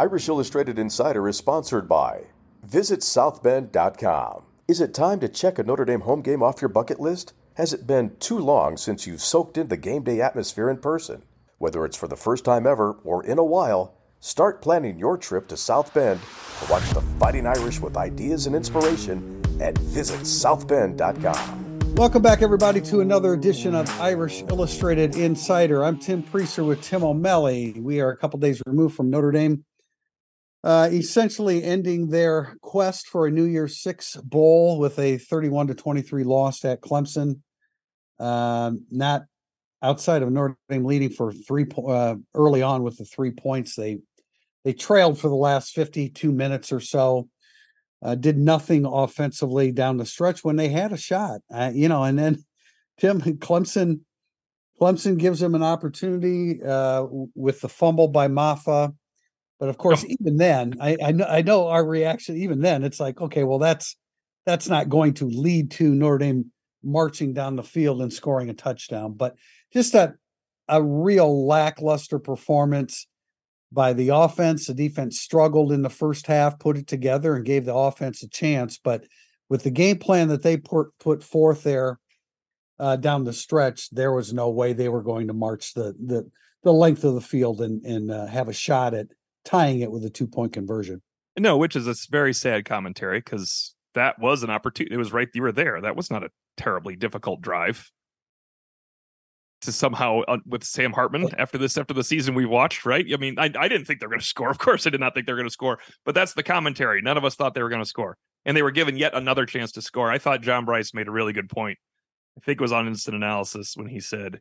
Irish Illustrated Insider is sponsored by Visit Southbend.com. Is it time to check a Notre Dame home game off your bucket list? Has it been too long since you've soaked in the game day atmosphere in person? Whether it's for the first time ever or in a while, start planning your trip to South Bend to watch the Fighting Irish with ideas and inspiration at visitsouthbend.com. Welcome back, everybody, to another edition of Irish Illustrated Insider. I'm Tim Prister with Tim O'Malley. We are a couple days removed from Notre Dame, uh, essentially ending their quest for a New Year's Six bowl with a 31 to 23 loss at Clemson. Um, not outside of Notre Dame leading for three uh, early on with the three points. They they trailed for the last 52 minutes or so uh, did nothing offensively down the stretch when they had a shot. Uh, you know, and then Tim Clemson, Clemson gives them an opportunity uh, with the fumble by Mafah. But of course, even then, I, I know I know our reaction. Even then, it's like, okay, well, that's that's not going to lead to Notre Dame marching down the field and scoring a touchdown. But just a a real lackluster performance by the offense. The defense struggled in the first half, put it together, and gave the offense a chance. But with the game plan that they put put forth there uh, down the stretch, there was no way they were going to march the the the length of the field and and uh, have a shot at tying it with a two point conversion. No, which is a very sad commentary because that was an opportunity. It was right you were there. That was not a terribly difficult drive to somehow uh, with Sam Hartman after this after the season we watched, right? I mean, I, I didn't think they were going to score. Of course, I did not think they were going to score, but that's the commentary. None of us thought they were going to score, and they were given yet another chance to score. I thought John Bryce made a really good point. I think it was on instant analysis when he said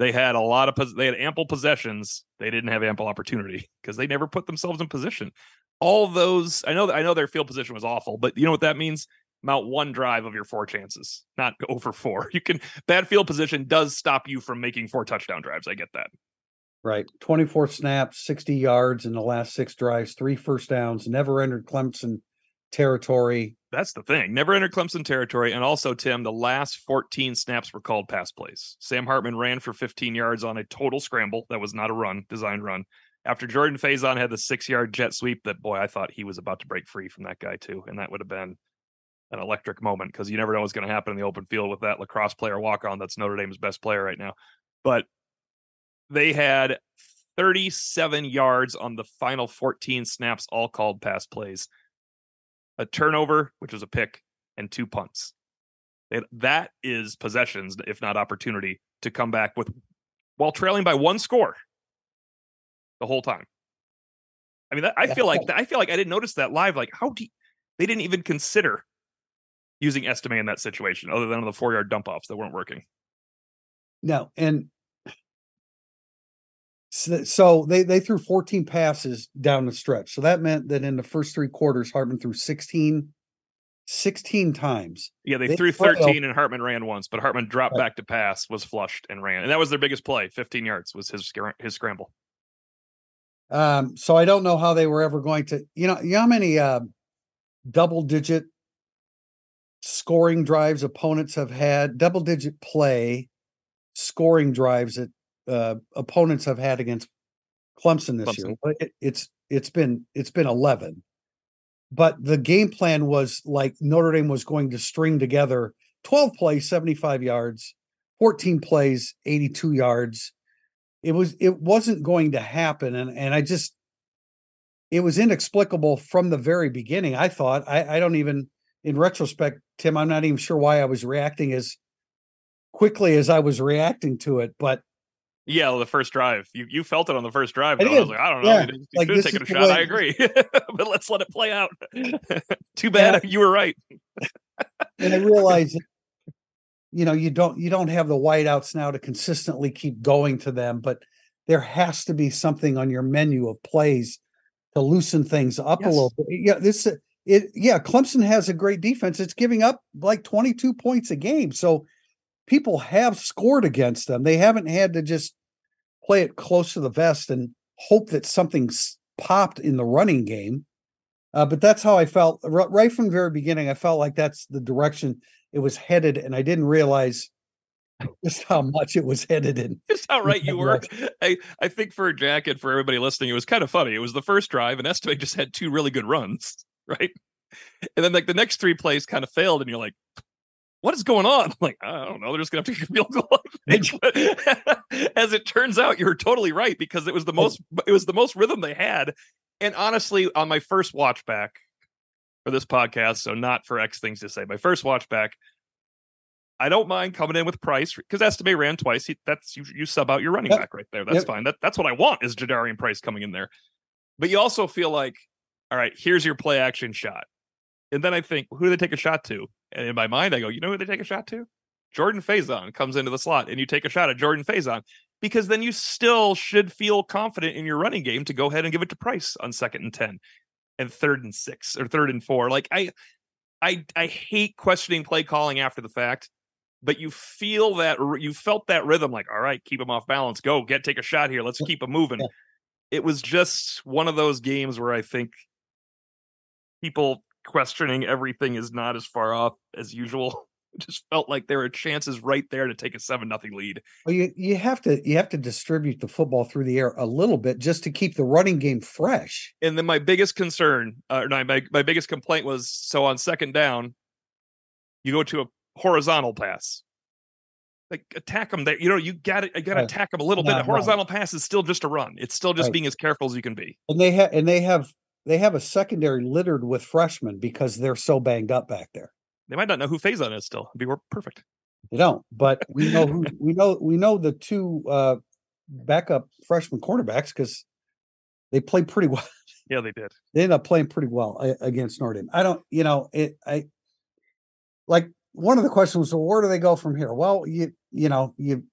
they had a lot of they had ample possessions, they didn't have ample opportunity because they never put themselves in position. All those, I know, I know their field position was awful, but you know what that means? mount one drive of your four chances, not over four. You can bad field position does stop you from making four touchdown drives. I get that. Right. 24 snaps, 60 yards in the last six drives, three first downs, never entered Clemson territory. That's the thing. Never entered Clemson territory. And also, Tim, the last 14 snaps were called pass plays. Sam Hartman ran for 15 yards on a total scramble. That was not a run, designed run. After Jordan Faison had the six yard jet sweep, that boy, I thought he was about to break free from that guy, too. And that would have been an electric moment because you never know what's going to happen in the open field with that lacrosse player walk on that's Notre Dame's best player right now. But they had 37 yards on the final 14 snaps, all called pass plays, a turnover, which was a pick, and two punts. that is possessions, if not opportunity, to come back with while trailing by one score the whole time. I mean, that, I feel like I feel like I didn't notice that live. Like, how do you, they didn't even consider using Estime in that situation, other than on the four yard dump offs that weren't working. No, and so they they threw 14 passes down the stretch. So that meant that in the first three quarters, Hartman threw 16, 16 times. Yeah, they, they threw 13 and Hartman ran once, but Hartman dropped right. back to pass, was flushed and ran. And that was their biggest play. 15 yards was his his scramble. Um, so I don't know how they were ever going to, you know, you know how many uh, double digit scoring drives opponents have had, double digit play scoring drives that uh, opponents have had against Clemson this Clemson. year. It, it's it's been it's been 11. But the game plan was like Notre Dame was going to string together 12 plays, 75 yards, 14 plays, 82 yards. It was it wasn't going to happen and and I just it was inexplicable from the very beginning. I thought I, I don't even in retrospect, Tim, I'm not even sure why I was reacting as quickly as I was reacting to it, but yeah, the first drive, you you felt it on the first drive. I, I was like, I don't know, yeah. you, you like, should have taken a shot. Way. I agree, but let's let it play out. Too bad, yeah. you were right. and I realized, you know, you don't you don't have the wideouts now to consistently keep going to them, but there has to be something on your menu of plays to loosen things up yes. a little bit. Yeah, this it yeah, Clemson has a great defense. It's giving up like 22 points a game. So people have scored against them. They haven't had to just play it close to the vest and hope that something's popped in the running game. Uh, but that's how I felt r- right from the very beginning. I felt like that's the direction it was headed, and I didn't realize just how much it was headed in. Just how right you were. I, I think for Jack and for everybody listening, it was kind of funny. It was the first drive, and Estime just had two really good runs, right? And then like the next three plays kind of failed, and you're like, what is going on? I'm like, I don't know. They're just gonna have to field goal. As it turns out, you're totally right because it was the oh. most it was the most rhythm they had. And honestly, on my first watch back for this podcast, so not for X things to say, my first watch back, I don't mind coming in with Price because Estime ran twice. He, that's you, you sub out your running yep. back right there. That's yep. fine. That that's what I want is Jadarian Price coming in there. But you also feel like, all right, here's your play action shot. And then I think, who do they take a shot to? And in my mind, I go, you know who they take a shot to? Jordan Faison comes into the slot and you take a shot at Jordan Faison because then you still should feel confident in your running game to go ahead and give it to Price on second and 10 and third and six or third and four. Like I, I, I hate questioning play calling after the fact, but you feel that you felt that rhythm like, all right, keep him off balance. Go get, take a shot here. Let's keep him moving. It was just one of those games where I think people questioning everything is not as far off as usual. It just felt like there were chances right there to take a seven nothing lead. Well, you you have to you have to distribute the football through the air a little bit just to keep the running game fresh. And then my biggest concern, uh, no, my my biggest complaint was so on second down, you go to a horizontal pass. Like attack them there, you know. You got to, you got to attack them a little bit. A horizontal pass is still just a run. It's still just right. being as careful as you can be. And they have, and they have they have a secondary littered with freshmen because they're so banged up back there. They might not know who Faison is still. It'd be perfect. They don't, but we know who we know we know the two uh backup freshman cornerbacks because they played pretty well. Yeah, they did. They ended up playing pretty well uh, against Notre I don't, you know, it. I like one of the questions was, well, where do they go from here? Well, you you know you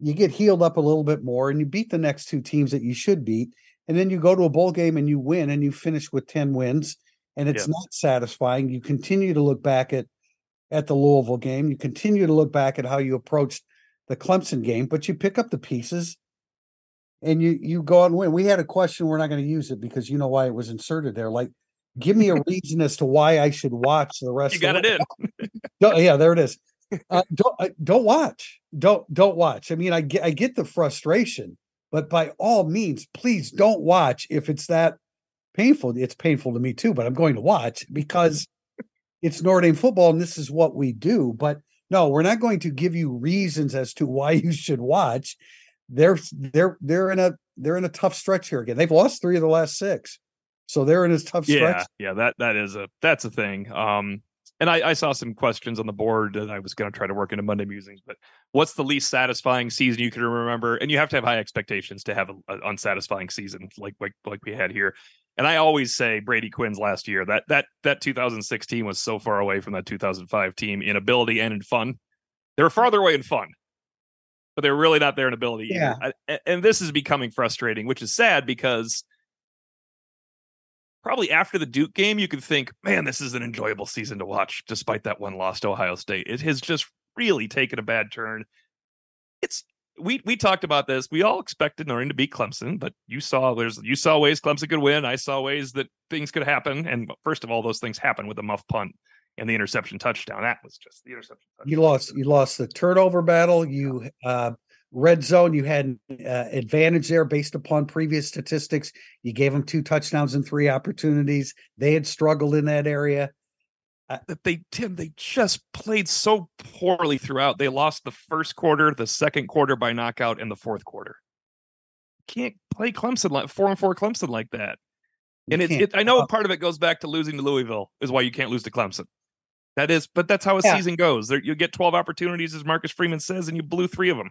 you get healed up a little bit more and you beat the next two teams that you should beat and then you go to a bowl game and you win and you finish with 10 wins and it's yeah. not satisfying. You continue to look back at at the Louisville game. You continue to look back at how you approached the Clemson game but you pick up the pieces and you you go out and win. We had a question we're not going to use it because you know why it was inserted there like give me a reason as to why I should watch the rest you got it in. Yeah there it is. Uh, don't uh, don't watch. Don't don't watch. I mean i get i get the frustration but by all means, please don't watch if it's that painful. It's painful to me too, but I'm going to watch because it's Notre Dame football and this is what we do. But no, we're not going to give you reasons as to why you should watch. They're they're they're in a they're in a tough stretch here again. They've lost three of the last six. So they're in a tough yeah, stretch. Yeah, that that is a that's a thing. Um and I, I, saw some questions on the board that I was going to try to work into Monday musings. But what's the least satisfying season you can remember? And you have to have high expectations to have an unsatisfying season like like like we had here. And I always say Brady Quinn's last year that that that 2016 was so far away from that 2005 team in ability and in fun. They were farther away in fun, but they're really not there in ability. Yeah. I, and this is becoming frustrating, which is sad because probably after the Duke game, you could think, man, this is an enjoyable season to watch, despite that one loss to Ohio State. It has just really taken a bad turn. It's we we talked about this. We all expected Dame to beat Clemson, but you saw there's you saw ways Clemson could win. I saw ways that things could happen. And first of all, those things happen with a muff punt and the interception touchdown. That was just the interception. Touchdown. You lost. You lost the turnover battle. You uh, red zone, you had an uh, advantage there based upon previous statistics. You gave them two touchdowns and three opportunities. They had struggled in that area. Uh, they Tim, they just played so poorly throughout. They lost the first quarter, the second quarter by knockout, and the fourth quarter. Can't play Clemson like four and four Clemson like that. And it's it, I know part of it goes back to losing to Louisville is why you can't lose to Clemson. That is, but that's how a yeah. season goes. There, you get 12 opportunities, as Marcus Freeman says, and you blew three of them.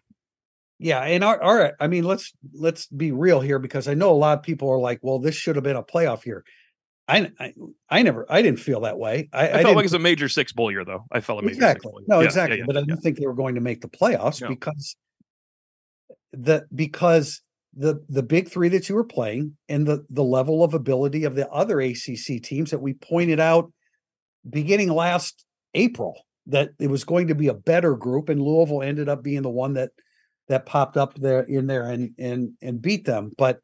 Yeah, and our, our I mean, let's let's be real here because I know a lot of people are like, "Well, this should have been a playoff year." I, I, I never, I didn't feel that way. I, I, I felt like it was a major six bowl year, though. I felt a major exactly. No, yeah, exactly. Yeah, yeah, but I didn't think they were going to make the playoffs because the because the the big three that you were playing and the the level of ability of the other ACC teams that we pointed out beginning last April that it was going to be a better group, and Louisville ended up being the one that that popped up there in there and and and beat them. But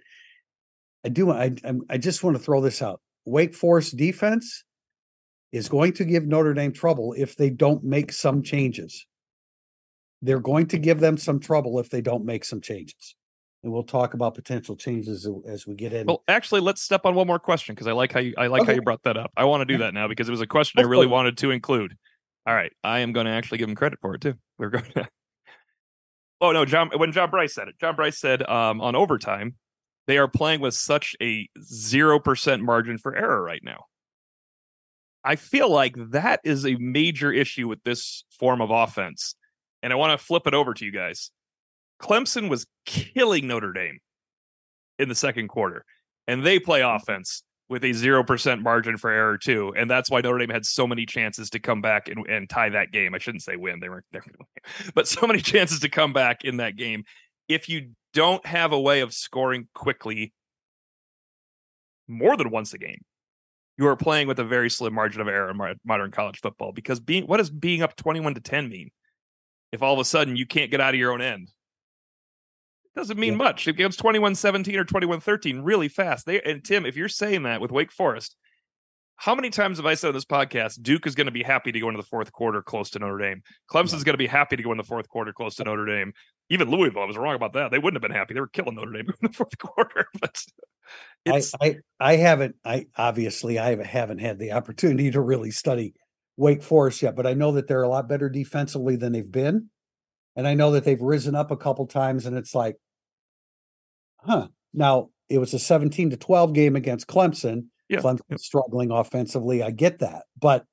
I do I I just want to throw this out. Wake Forest defense is going to give Notre Dame trouble if they don't make some changes. they're going to give them some trouble if they don't make some changes. And we'll talk about potential changes as we get in. Well, actually, let's step on one more question because I like how you I like okay. how you brought that up. I want to do that now because it was a question I really wanted to include. All right, I am going to actually give him credit for it too. We're going to. Oh no, John. When John Bryce said it, John Bryce said um, on overtime, they are playing with such a zero percent margin for error right now. I feel like that is a major issue with this form of offense, and I want to flip it over to you guys. Clemson was killing Notre Dame in the second quarter, and they play mm. offense with a 0% margin for error too. And that's why Notre Dame had so many chances to come back and, and tie that game. I shouldn't say win. They weren't there, but so many chances to come back in that game. If you don't have a way of scoring quickly more than once a game, you are playing with a very slim margin of error in modern college football because being what does being up 21 to 10 mean? If all of a sudden you can't get out of your own end, doesn't mean yeah. much. It becomes 21-17 or 21-13 really fast. They and Tim, if you're saying that with Wake Forest, how many times have I said on this podcast, Duke is going to be happy to go into the fourth quarter close to Notre Dame. Clemson is going to be happy to go in the fourth quarter close to Notre Dame. Even Louisville, I was wrong about that. They wouldn't have been happy. They were killing Notre Dame in the fourth quarter. But I, I, I haven't. I obviously I haven't had the opportunity to really study Wake Forest yet, but I know that they're a lot better defensively than they've been. And I know that they've risen up a couple times, and it's like, huh. Now it was a 17 to 12 game against Clemson. Yeah. Clemson struggling offensively. I get that. But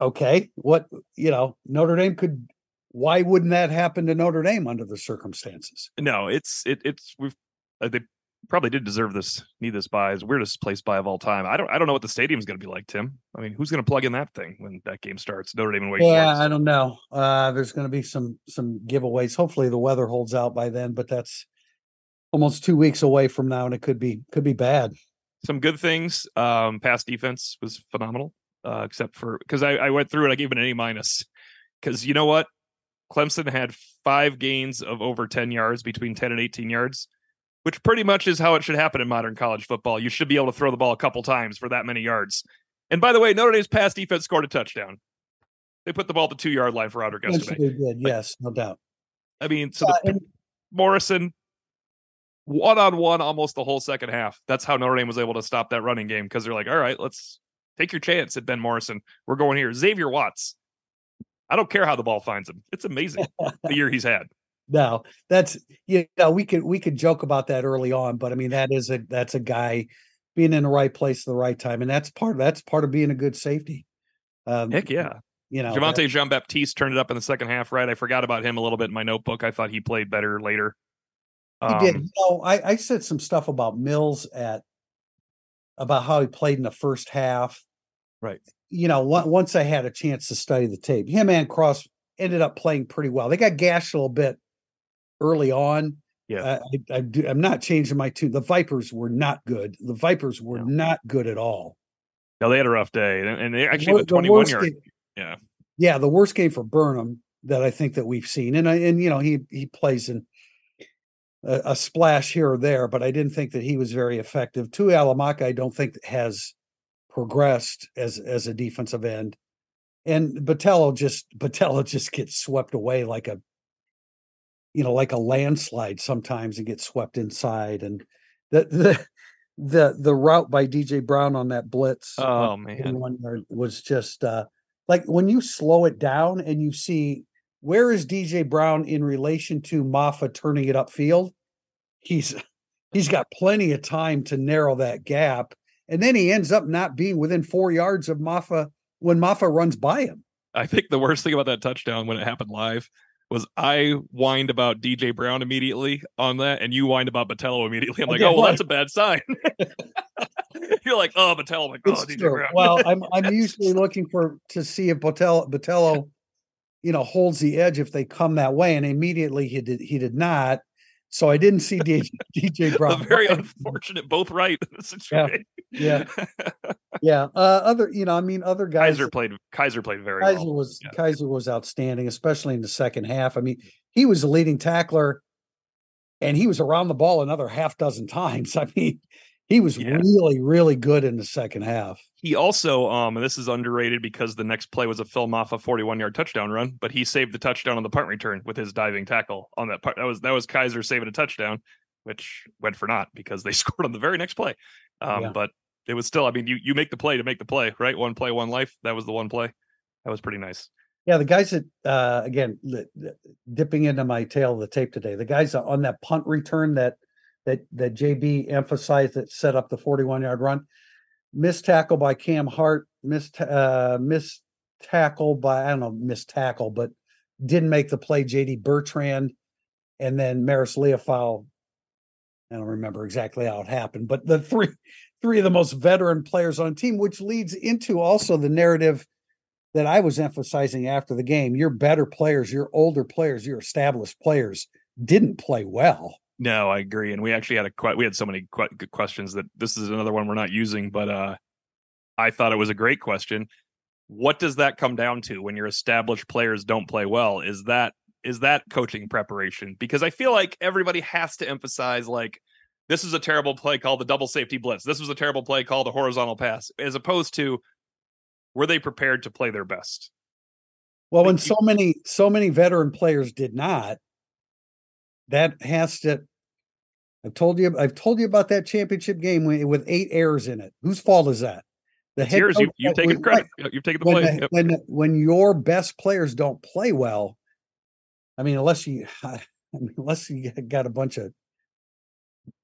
okay, what you know, Notre Dame could why wouldn't that happen to Notre Dame under the circumstances? No, it's it it's we've uh, they probably did deserve this need this bye as weirdest place bye of all time. I don't I don't know what the stadium's going to be like, Tim. I mean, who's going to plug in that thing when that game starts? Notre Dame and Wake Yeah, Forest. I don't know. Uh, there's going to be some some giveaways. Hopefully the weather holds out by then, but that's almost two weeks away from now, and it could be could be bad. Some good things. Um, pass defense was phenomenal, uh, except for because I, I went through it. I gave it an A minus because you know what, Clemson had five gains of over ten yards between ten and eighteen yards which pretty much is how it should happen in modern college football. You should be able to throw the ball a couple times for that many yards. And by the way, Notre Dame's pass defense scored a touchdown. They put the ball at the two yard line for Audric Estime. They did, yes, no doubt. I mean, so uh, the, and- Morrison one on one almost the whole second half. That's how Notre Dame was able to stop that running game because they're like, all right, let's take your chance at Ben Morrison. We're going here. Xavier Watts. I don't care how the ball finds him. It's amazing the year he's had no, that's you know we could we could joke about that early on, but I mean that is a that's a guy being in the right place at the right time, and that's part that's part of being a good safety. Um, Heck yeah, you know Javontae Jean Baptiste turned it up in the second half. Right, I forgot about him a little bit in my notebook. I thought he played better later. Um, he did. Um, you know, I, I said some stuff about Mills at about how he played in the first half. Right. You know, once I had a chance to study the tape, him and Cross ended up playing pretty well. They got gashed a little bit early on. Yeah, I, I do, I'm not changing my tune. The Vipers were not good. The Vipers were no. not good at all. No, they had a rough day, and they actually the, 21 yard. Game, yeah, yeah, the worst game for Burnham that I think that we've seen, and I, and you know he he plays in a, a, splash here or there, but I didn't think that he was very effective. Tuihalamaka, I don't think has progressed as as a defensive end, and Botelho just Botelho just gets swept away like a you know, like a landslide sometimes and get swept inside. And the the the the route by DJ Brown on that blitz oh man one was just uh like when you slow it down and you see where is DJ Brown in relation to Mafah turning it upfield, he's he's got plenty of time to narrow that gap. And then he ends up not being within four yards of Mafah when Mafah runs by him. I think the worst thing about that touchdown when it happened live was I whined about DJ Brown immediately on that, and you whined about Botelho immediately. I'm like, oh, well, that's a bad sign. You're like, oh, Botelho. I'm like, oh, it's DJ true. Brown. well, I'm I'm usually looking for to see if Botelho, Botelho, you know, holds the edge if they come that way, and immediately he did he did not. So I didn't see DJ, DJ Brown. very unfortunate, both right. In the situation. Yeah, yeah, yeah. Uh, other, you know, I mean, other guys. Kiser played. Kiser played very. Kiser well. was yeah. Kiser was outstanding, especially in the second half. I mean, he was the leading tackler, and he was around the ball another half dozen times. I mean, He was Yeah. really, really good in the second half. He also, um, and this is underrated because the next play was a film off a 41 yard touchdown run, but he saved the touchdown on the punt return with his diving tackle on that part. That was that was Kiser saving a touchdown, which went for naught because they scored on the very next play. Um, Yeah. but it was still, I mean, you you make the play to make the play, right? One play, one life. That was the one play. That was pretty nice. Yeah, the guys that uh again dipping into my tail of the tape today, the guys on that punt return that that that JB emphasized that set up the 41 yard run, missed tackle by Cam Hart, missed uh missed tackle by I don't know, missed tackle, but didn't make the play JD Bertrand and then Marist Liufau. I don't remember exactly how it happened, but the three three of the most veteran players on team, which leads into also the narrative that I was emphasizing after the game. Your better players, your older players, your established players didn't play well. No, I agree. And we actually had a que- we had so many que- good questions that this is another one we're not using, but uh, I thought it was a great question. What does that come down to when your established players don't play well? Is that is that coaching preparation? Because I feel like everybody has to emphasize like this is a terrible play called the double safety blitz. This was a terrible play called the horizontal pass, as opposed to were they prepared to play their best? Well, when so many so many veteran players did not, that has to. I've told you. I've told you about that championship game with, with eight errors in it. Whose fault is that? The. You, coach you've that taken credit. You've taken the when play. the- Yep. when when your best players don't play well, I mean, unless you, I mean, unless you got a bunch of,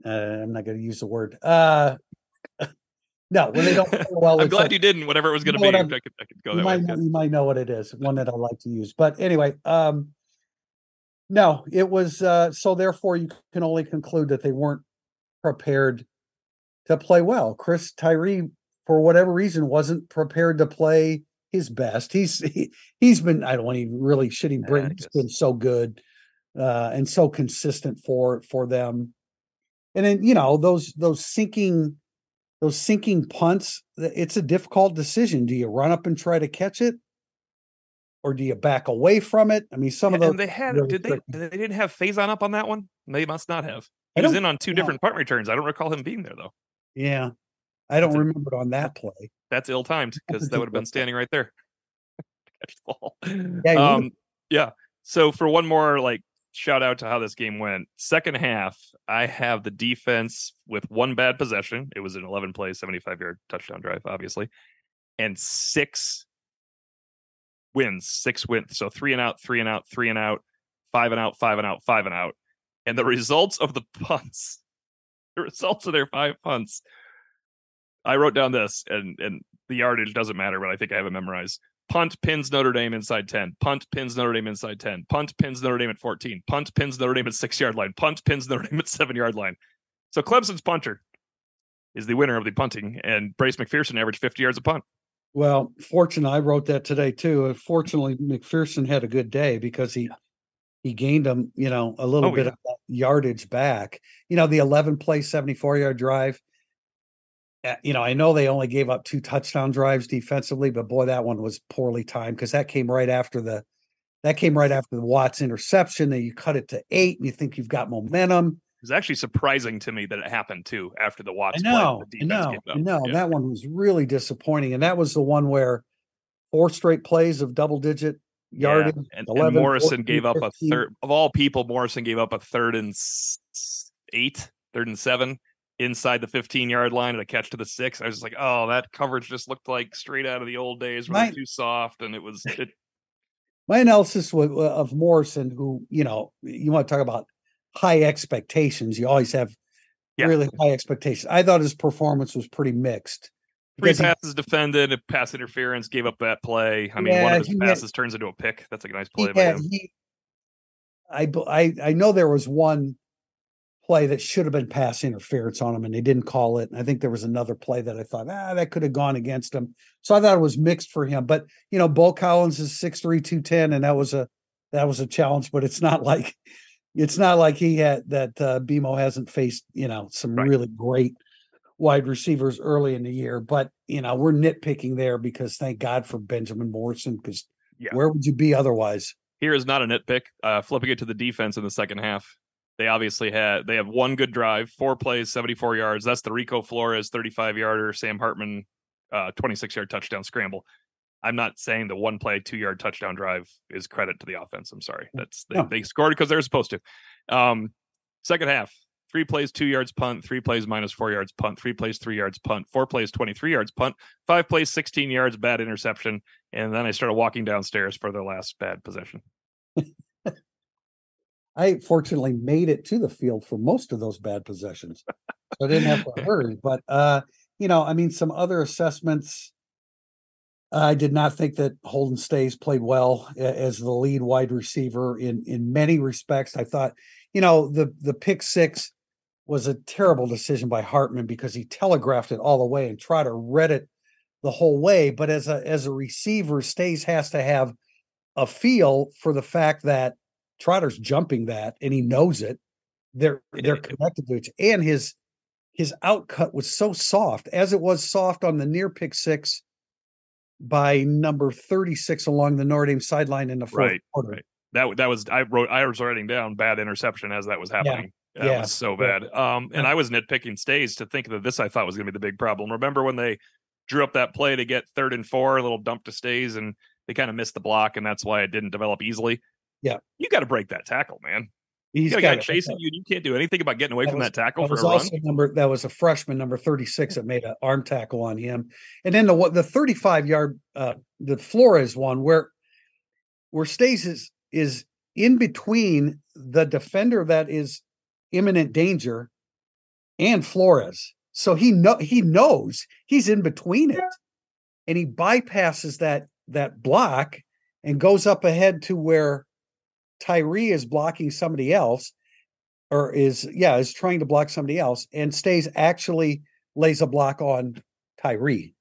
uh, I'm not going to use the word. Uh, no, when they don't play well, I'm glad like- you didn't. Whatever it was going to be, I could, I could go you that might you might know what it is. One that I like to use, but anyway, um, no, it was uh, so. Therefore, you can only conclude that they weren't prepared to play well. Chris Tyree, for whatever reason, wasn't prepared to play his best. He's he, he's been I don't want to even really shitting Yeah, Brit. I He's been so good uh, and so consistent for for them. And then you know those those sinking those sinking punts. It's a difficult decision. Do you run up and try to catch it, or do you back away from it? I mean, some of those. and they had really did they tricky. they didn't have Faison up on that one? They must not have. He was in on two yeah. different punt returns. I don't recall him being there though. Yeah, I don't That's remember it on that play. That's ill timed because that would have been standing right there. Catch the ball. Yeah, um, yeah. So for one more like shout out to how this game went. Second half, I have the defense with one bad possession. It was an 11 play, 75 yard touchdown drive, obviously, and six wins, six wins. So three and out, three and out, three and out, five and out, five and out, five and out. And the results of the punts, the results of their five punts. I wrote down this, and and the yardage doesn't matter, but I think I have it memorized. Punt pins Notre Dame inside 10. Punt pins Notre Dame inside 10. Punt pins Notre Dame at 14. Punt pins Notre Dame at six yard line. Punt pins Notre Dame at seven yard line. So Clemson's punter is the winner of the punting, and Bryce McFerson averaged 50 yards a punt. Well, fortunately, I wrote that today too. Uh, Fortunately, McFerson had a good day because he he gained them, you know, a little Oh, bit yeah. of yardage back. You know, the 11 play, 74 yard drive. You know, I know they only gave up two touchdown drives defensively, but boy, that one was poorly timed because that came right after the that came right after the Watts interception. And you cut it to eight, and you think you've got momentum. Was actually surprising to me that it happened too after the I Watts play. know, the I know, I know. Yeah. That one was really disappointing, and that was the one where four straight plays of double digit Yeah, yardage. and, 11, and Morrison 14, gave up a third of all people. Morrison gave up a third and eight, third and seven inside the 15 yard line and a catch to the six. I was just like, oh, that coverage just looked like straight out of the old days Right. too soft, and it was it, My analysis of Morrison, who you know, you want to talk about high expectations. You always have Yeah. really high expectations. I thought his performance was pretty mixed. three because he- passes defended, a pass interference, gave up that play. I mean, one of his he had- passes turns into a pick. That's a nice play by had- him. he- I, I I know there was one play that should have been pass interference on him, and they didn't call it. And I think there was another play that I thought ah that could have gone against him. So I thought it was mixed for him. But you know, Beaux Collins is six three two ten, and that was a that was a challenge. But it's not like it's not like he had that uh, BMO hasn't faced you know some Right. really great wide receivers early in the year. But you know, we're nitpicking there because thank God for Benjamin Morrison because Yeah. where would you be otherwise? Here is not a nitpick. Uh, flipping it to the defense in the second half, They obviously had they have one good drive, four plays, 74 yards. That's the Rico Flores 35 yarder, Sam Hartman uh, 26 yard touchdown scramble. I'm not saying the one play, two yard touchdown drive is credit to the offense. I'm sorry. That's they, no. they scored because they're supposed to. Um, second half, three plays, two yards punt, three plays minus four yards punt, three plays, three yards punt, four plays, 23 yards punt, five plays, 16 yards, bad interception. And then I started walking downstairs for their last bad possession. I fortunately made it to the field for most of those bad possessions. So I didn't have to hurry. But uh, you know, I mean, some other assessments. I did not think that Holden Staes played well as the lead wide receiver in in many respects. I thought, you know, the the pick six was a terrible decision by Hartman because he telegraphed it all the way and tried to read it the whole way. But as a as a receiver, Staes has to have a feel for the fact that Trotter's jumping that and he knows it. They're they're connected to it. And his his outcut was so soft, as it was soft on the near pick six by number 36 along the Notre Dame sideline in the fourth right, quarter. Right. That that was I wrote I was writing down bad interception as that was happening. Yeah. That yeah. was so bad. Um, and I was nitpicking Staes to think that this I thought was going to be the big problem. Remember when they drew up that play to get third and four, a little dump to Staes, and they kind of missed the block, and that's why it didn't develop easily. Yeah, you got to break that tackle, man. He's got a guy chasing you. You can't do anything about getting away that from was, that tackle that for a run. Number that was a freshman, number thirty six, that made an arm tackle on him, and then the the thirty five yard, uh, the Flores one where where Staes is is in between the defender that is imminent danger and Flores. So he know he knows he's in between it, and he bypasses that that block and goes up ahead to where Tyree is blocking somebody else, or is yeah is trying to block somebody else, and Staes actually lays a block on Tyree.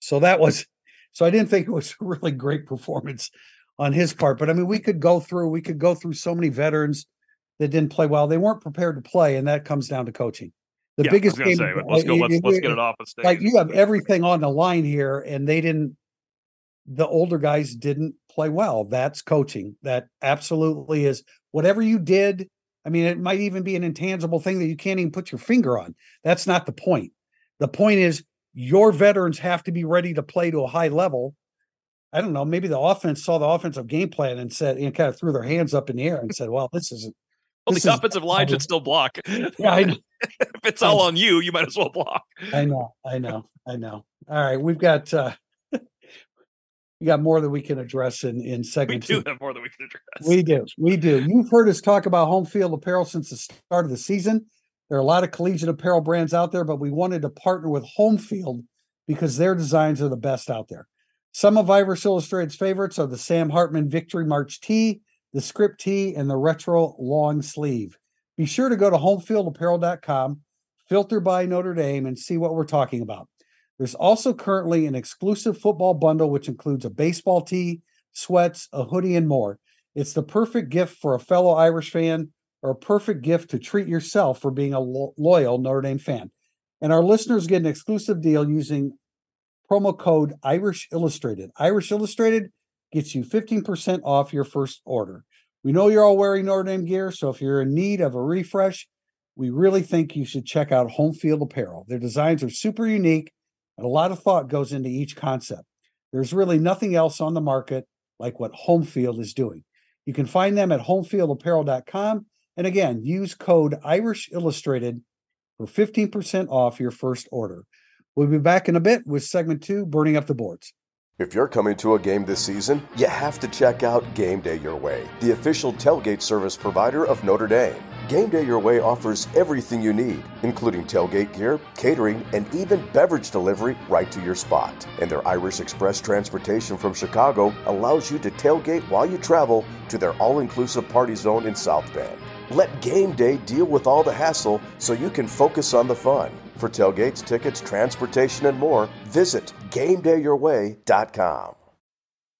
So that was so I didn't think it was a really great performance on his part. But I mean, we could go through we could go through so many veterans that didn't play well. They weren't prepared to play, and that comes down to coaching. The yeah, biggest game. Say, let's go. Let's, let's get it off of stage. Like you have everything on the line here, and they didn't. The older guys didn't play well. That's coaching. That absolutely is. Whatever you did, I mean, it might even be an intangible thing that you can't even put your finger on. That's not the point. The point is your veterans have to be ready to play to a high level. I don't know. Maybe the offense saw the offensive game plan and said, and kind of threw their hands up in the air and said, "Well, this isn't well, the offensive line should still block. Yeah, if it's all on you, you might as well block. I know, I know, I know. All right, we've got uh we got more that we can address in in segment. We do two. have more that we can address. We do, we do. You've heard us talk about home field apparel since the start of the season. There are a lot of collegiate apparel brands out there, but we wanted to partner with Home Field because their designs are the best out there. Some of Irish Illustrated's favorites are the Sam Hartman Victory March tee the script tee, and the retro long sleeve. Be sure to go to homefieldapparel.com, filter by Notre Dame, and see what we're talking about. There's also currently an exclusive football bundle, which includes a baseball tee, sweats, a hoodie, and more. It's the perfect gift for a fellow Irish fan or a perfect gift to treat yourself for being a lo- loyal Notre Dame fan. And our listeners get an exclusive deal using promo code Irish Illustrated. Irish Illustrated gets you 15% off your first order. We know you're all wearing Notre Dame gear, so if you're in need of a refresh, we really think you should check out Home Field Apparel. Their designs are super unique, a lot of thought goes into each concept. There's really nothing else on the market like what Home Field is doing. You can find them at homefieldapparel.com. And again, use code Irish Illustrated for 15% off your first order. We'll be back in a bit with segment two Burning Up the Boards. If you're coming to a game this season, you have to check out Game Day Your Way, the official tailgate service provider of Notre Dame. Game Day Your Way offers everything you need, including tailgate gear, catering, and even beverage delivery right to your spot. And their Irish Express transportation from Chicago allows you to tailgate while you travel to their all inclusive party zone in South Bend. Let Game Day deal with all the hassle so you can focus on the fun. For tailgates, tickets, transportation, and more, visit GameDayYourWay.com.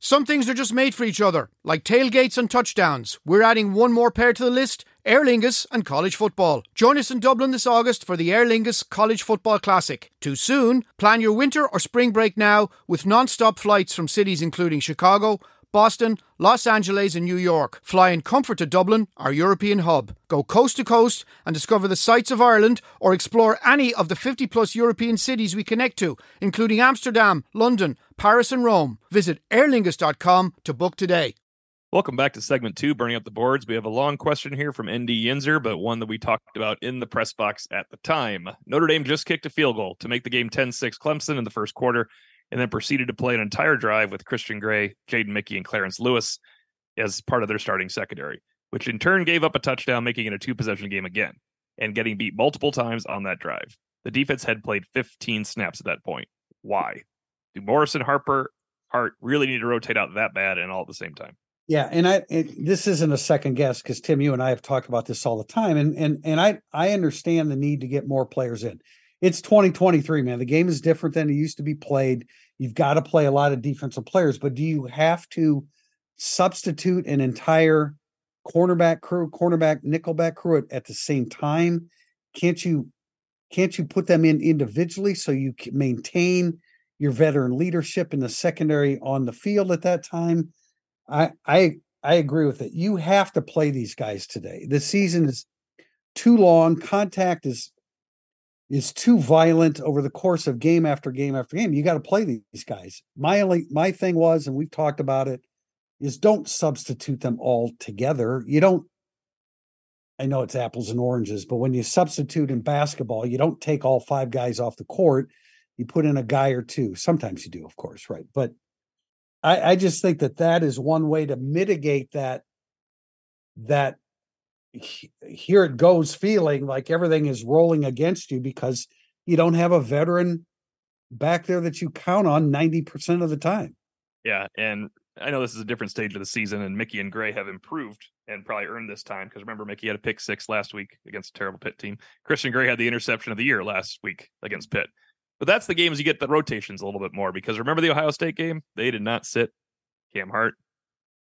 Some things are just made for each other, like tailgates and touchdowns. We're adding one more pair to the list Aer Lingus and college football. Join us in Dublin this August for the Aer Lingus College Football Classic. Too soon? Plan your winter or spring break now with non stop flights from cities including Chicago, Boston, Los Angeles, and New York. Fly in comfort to Dublin, our European hub. Go coast to coast and discover the sights of Ireland or explore any of the 50 plus European cities we connect to, including Amsterdam, London, Paris, and Rome. Visit aerlingus.com to book today. Welcome back to segment two, Burning Up the Boards. We have a long question here from ND Yinzer, but one that we talked about in the press box at the time. Notre Dame just kicked a field goal to make the game 10 6 Clemson in the first quarter and then proceeded to play an entire drive with Christian Gray, Jaden Mickey, and Clarence Lewis as part of their starting secondary, which in turn gave up a touchdown, making it a two possession game again, and getting beat multiple times on that drive. The defense had played 15 snaps at that point. Why? Do Morrison, Harper, Hart really need to rotate out that bad and all at the same time? Yeah, and I it, this isn't a second guess because Tim, you and I have talked about this all the time, and and and I I understand the need to get more players in it's 2023, man. The game is different than it used to be played. You've got to play a lot of defensive players, but do you have to substitute an entire cornerback crew, cornerback, nickelback crew at, at the same time? Can't you can't you put them in individually so you maintain your veteran leadership in the secondary on the field at that time? I I I agree with it. You have to play these guys today. The season is too long. Contact is is too violent over the course of game after game after game. You got to play these guys. My only my thing was, and we've talked about it, is don't substitute them all together. You don't. I know it's apples and oranges, but when you substitute in basketball, you don't take all five guys off the court. You put in a guy or two. Sometimes you do, of course, right? But I, I just think that that is one way to mitigate that that here it goes feeling like everything is rolling against you because you don't have a veteran back there that you count on 90% of the time. Yeah. And I know this is a different stage of the season, and Mickey and Gray have improved and probably earned this time because remember, Mickey had a pick six last week against a terrible Pitt team. Christian Gray had the interception of the year last week against Pitt. But that's the games you get the rotations a little bit more because remember the Ohio State game? They did not sit Cam Hart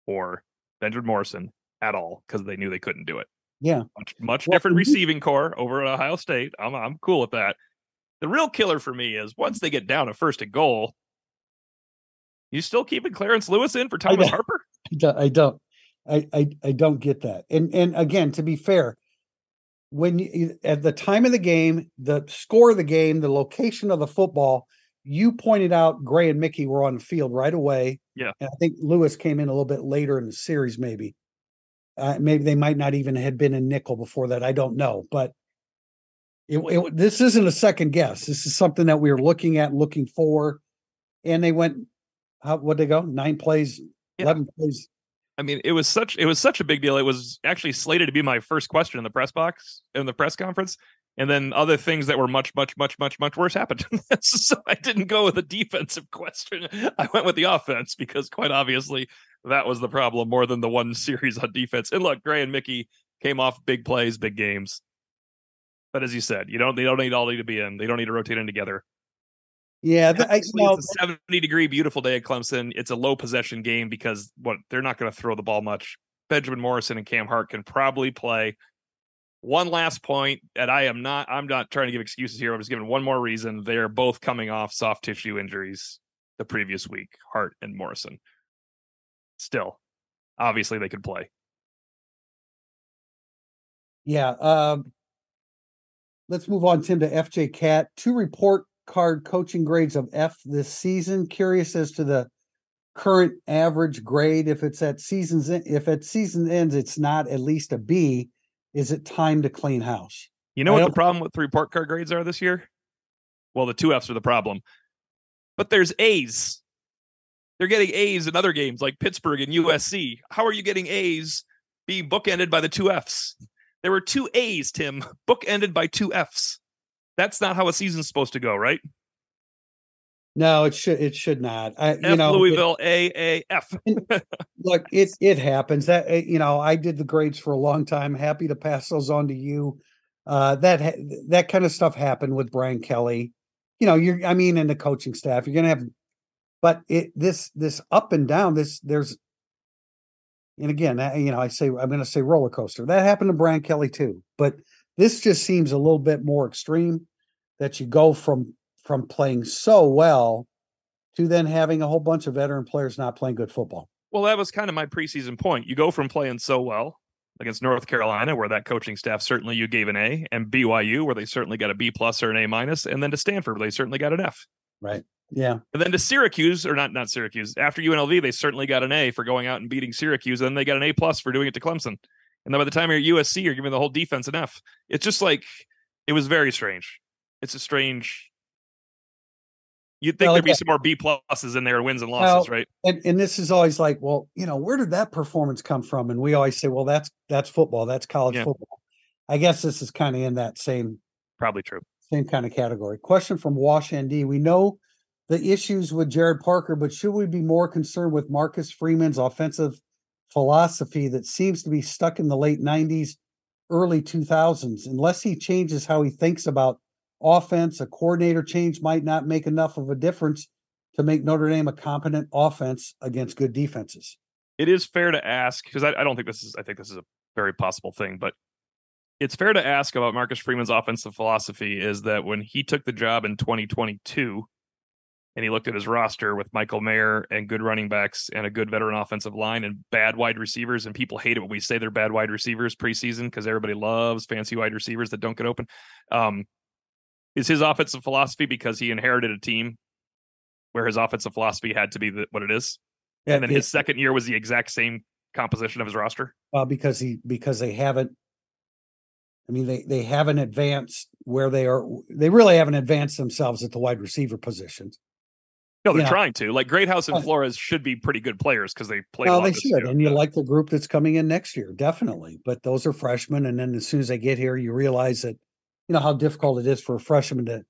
or Benjamin Morrison at all because they knew they couldn't do it. Yeah. Much, much well, different receiving corps over at Ohio State. I'm, I'm cool with that. The real killer for me is once they get down a first and goal, you still keeping Clarence Lewis in for Thomas I Harper? I don't. I, I, I don't get that. And and again, to be fair, when you, at the time of the game, the score of the game, the location of the football, you pointed out Gray and Mickey were on the field right away. Yeah. And I think Lewis came in a little bit later in the series, maybe. Uh, maybe they might not even had been in nickel before that. I don't know, but it, it, this isn't a second guess. This is something that we were looking at, looking for, and they went. How would they go? Nine plays, yeah. eleven plays. I mean, it was such it was such a big deal. It was actually slated to be my first question in the press box in the press conference, and then other things that were much, much, much, much, much worse happened. so I didn't go with a defensive question. I went with the offense because, quite obviously, that was the problem more than the one series on defense. And look, Gray and Mickey came off big plays, big games. But as you said, you don't they don't need all need to be in. They don't need to rotate in together. Yeah, the, I, know, it's a 70 degree beautiful day at Clemson. It's a low possession game because what they're not going to throw the ball much. Benjamin Morrison and Cam Hart can probably play. One last point, and I am not I'm not trying to give excuses here. I'm just giving one more reason. They're both coming off soft tissue injuries the previous week, Hart and Morrison still, obviously they could play. Yeah. Um, let's move on, Tim, to FJ Cat. Two report card coaching grades of F this season. Curious as to the current average grade. If it's at season's if at season ends, it's not at least a B. Is it time to clean house? You know I what the problem with the report card grades are this year? Well, the two Fs are the problem, but there's A's They're getting A's in other games like Pittsburgh and USC. How are you getting A's being bookended by the two F's? There were two A's, Tim, bookended by two F's. That's not how a season's supposed to go, right? No, it should it should not. I, you F know, Louisville A A F. look, it it happens. That eh, you know, I did the grades for a long time. Happy to pass those on to you. Uh, that that kind of stuff happened with Brian Kelly. You know, you're I mean, and the coaching staff. You're gonna have, but it this this up and down. This there's, and again, you know, I say I'm gonna say roller coaster. That happened to Brian Kelly too. But this just seems a little bit more extreme. That you go from from playing so well to then having a whole bunch of veteran players not playing good football. Well, that was kind of my preseason point. You go from playing so well against North Carolina, where that coaching staff certainly you gave an A, and BYU, where they certainly got a B plus or an A minus, and then to Stanford, where they certainly got an F. Right. Yeah. And then to Syracuse, or not not Syracuse, after UNLV, they certainly got an A for going out and beating Syracuse. And then they got an A plus for doing it to Clemson. And then by the time you're at USC, you're giving the whole defense an F. It's just like it was very strange. It's a strange. You'd think Well, there'd be yeah. some more B pluses in there, wins and losses, right? And and this is always like, well, you know, where did that performance come from? And we always say, well, that's that's football, that's college Yeah. football. I guess this is kind of in that same Probably true. same kind of category. Question from Wash ND. We know the issues with Gerad Parker, but should we be more concerned with Marcus Freeman's offensive philosophy that seems to be stuck in the late 90s, early 2000s? Unless he changes how he thinks about offense, a coordinator change might not make enough of a difference to make Notre Dame a competent offense against good defenses. it is fair to ask because I, I don't think this is I think this is a very possible thing, but it's fair to ask about Marcus Freeman's offensive philosophy is that when he took the job in 2022 and he looked at his roster with Michael Mayer and good running backs and a good veteran offensive line and bad wide receivers, and people hate it when we say they're bad wide receivers preseason because everybody loves fancy wide receivers that don't get open. Um, is his offensive philosophy because he inherited a team where his offensive philosophy had to be the, what it is? and then his second year was the exact same composition of his roster. uh, because he because they haven't I mean they they haven't advanced where they are they really haven't advanced themselves at the wide receiver positions. No, they're Yeah. trying to. Like Greathouse and Flores should be pretty good players because they play. Well, they should, year. and you Yeah. like the group that's coming in next year, definitely. But those are freshmen, and then as soon as they get here, you realize that you know how difficult it is for a freshman to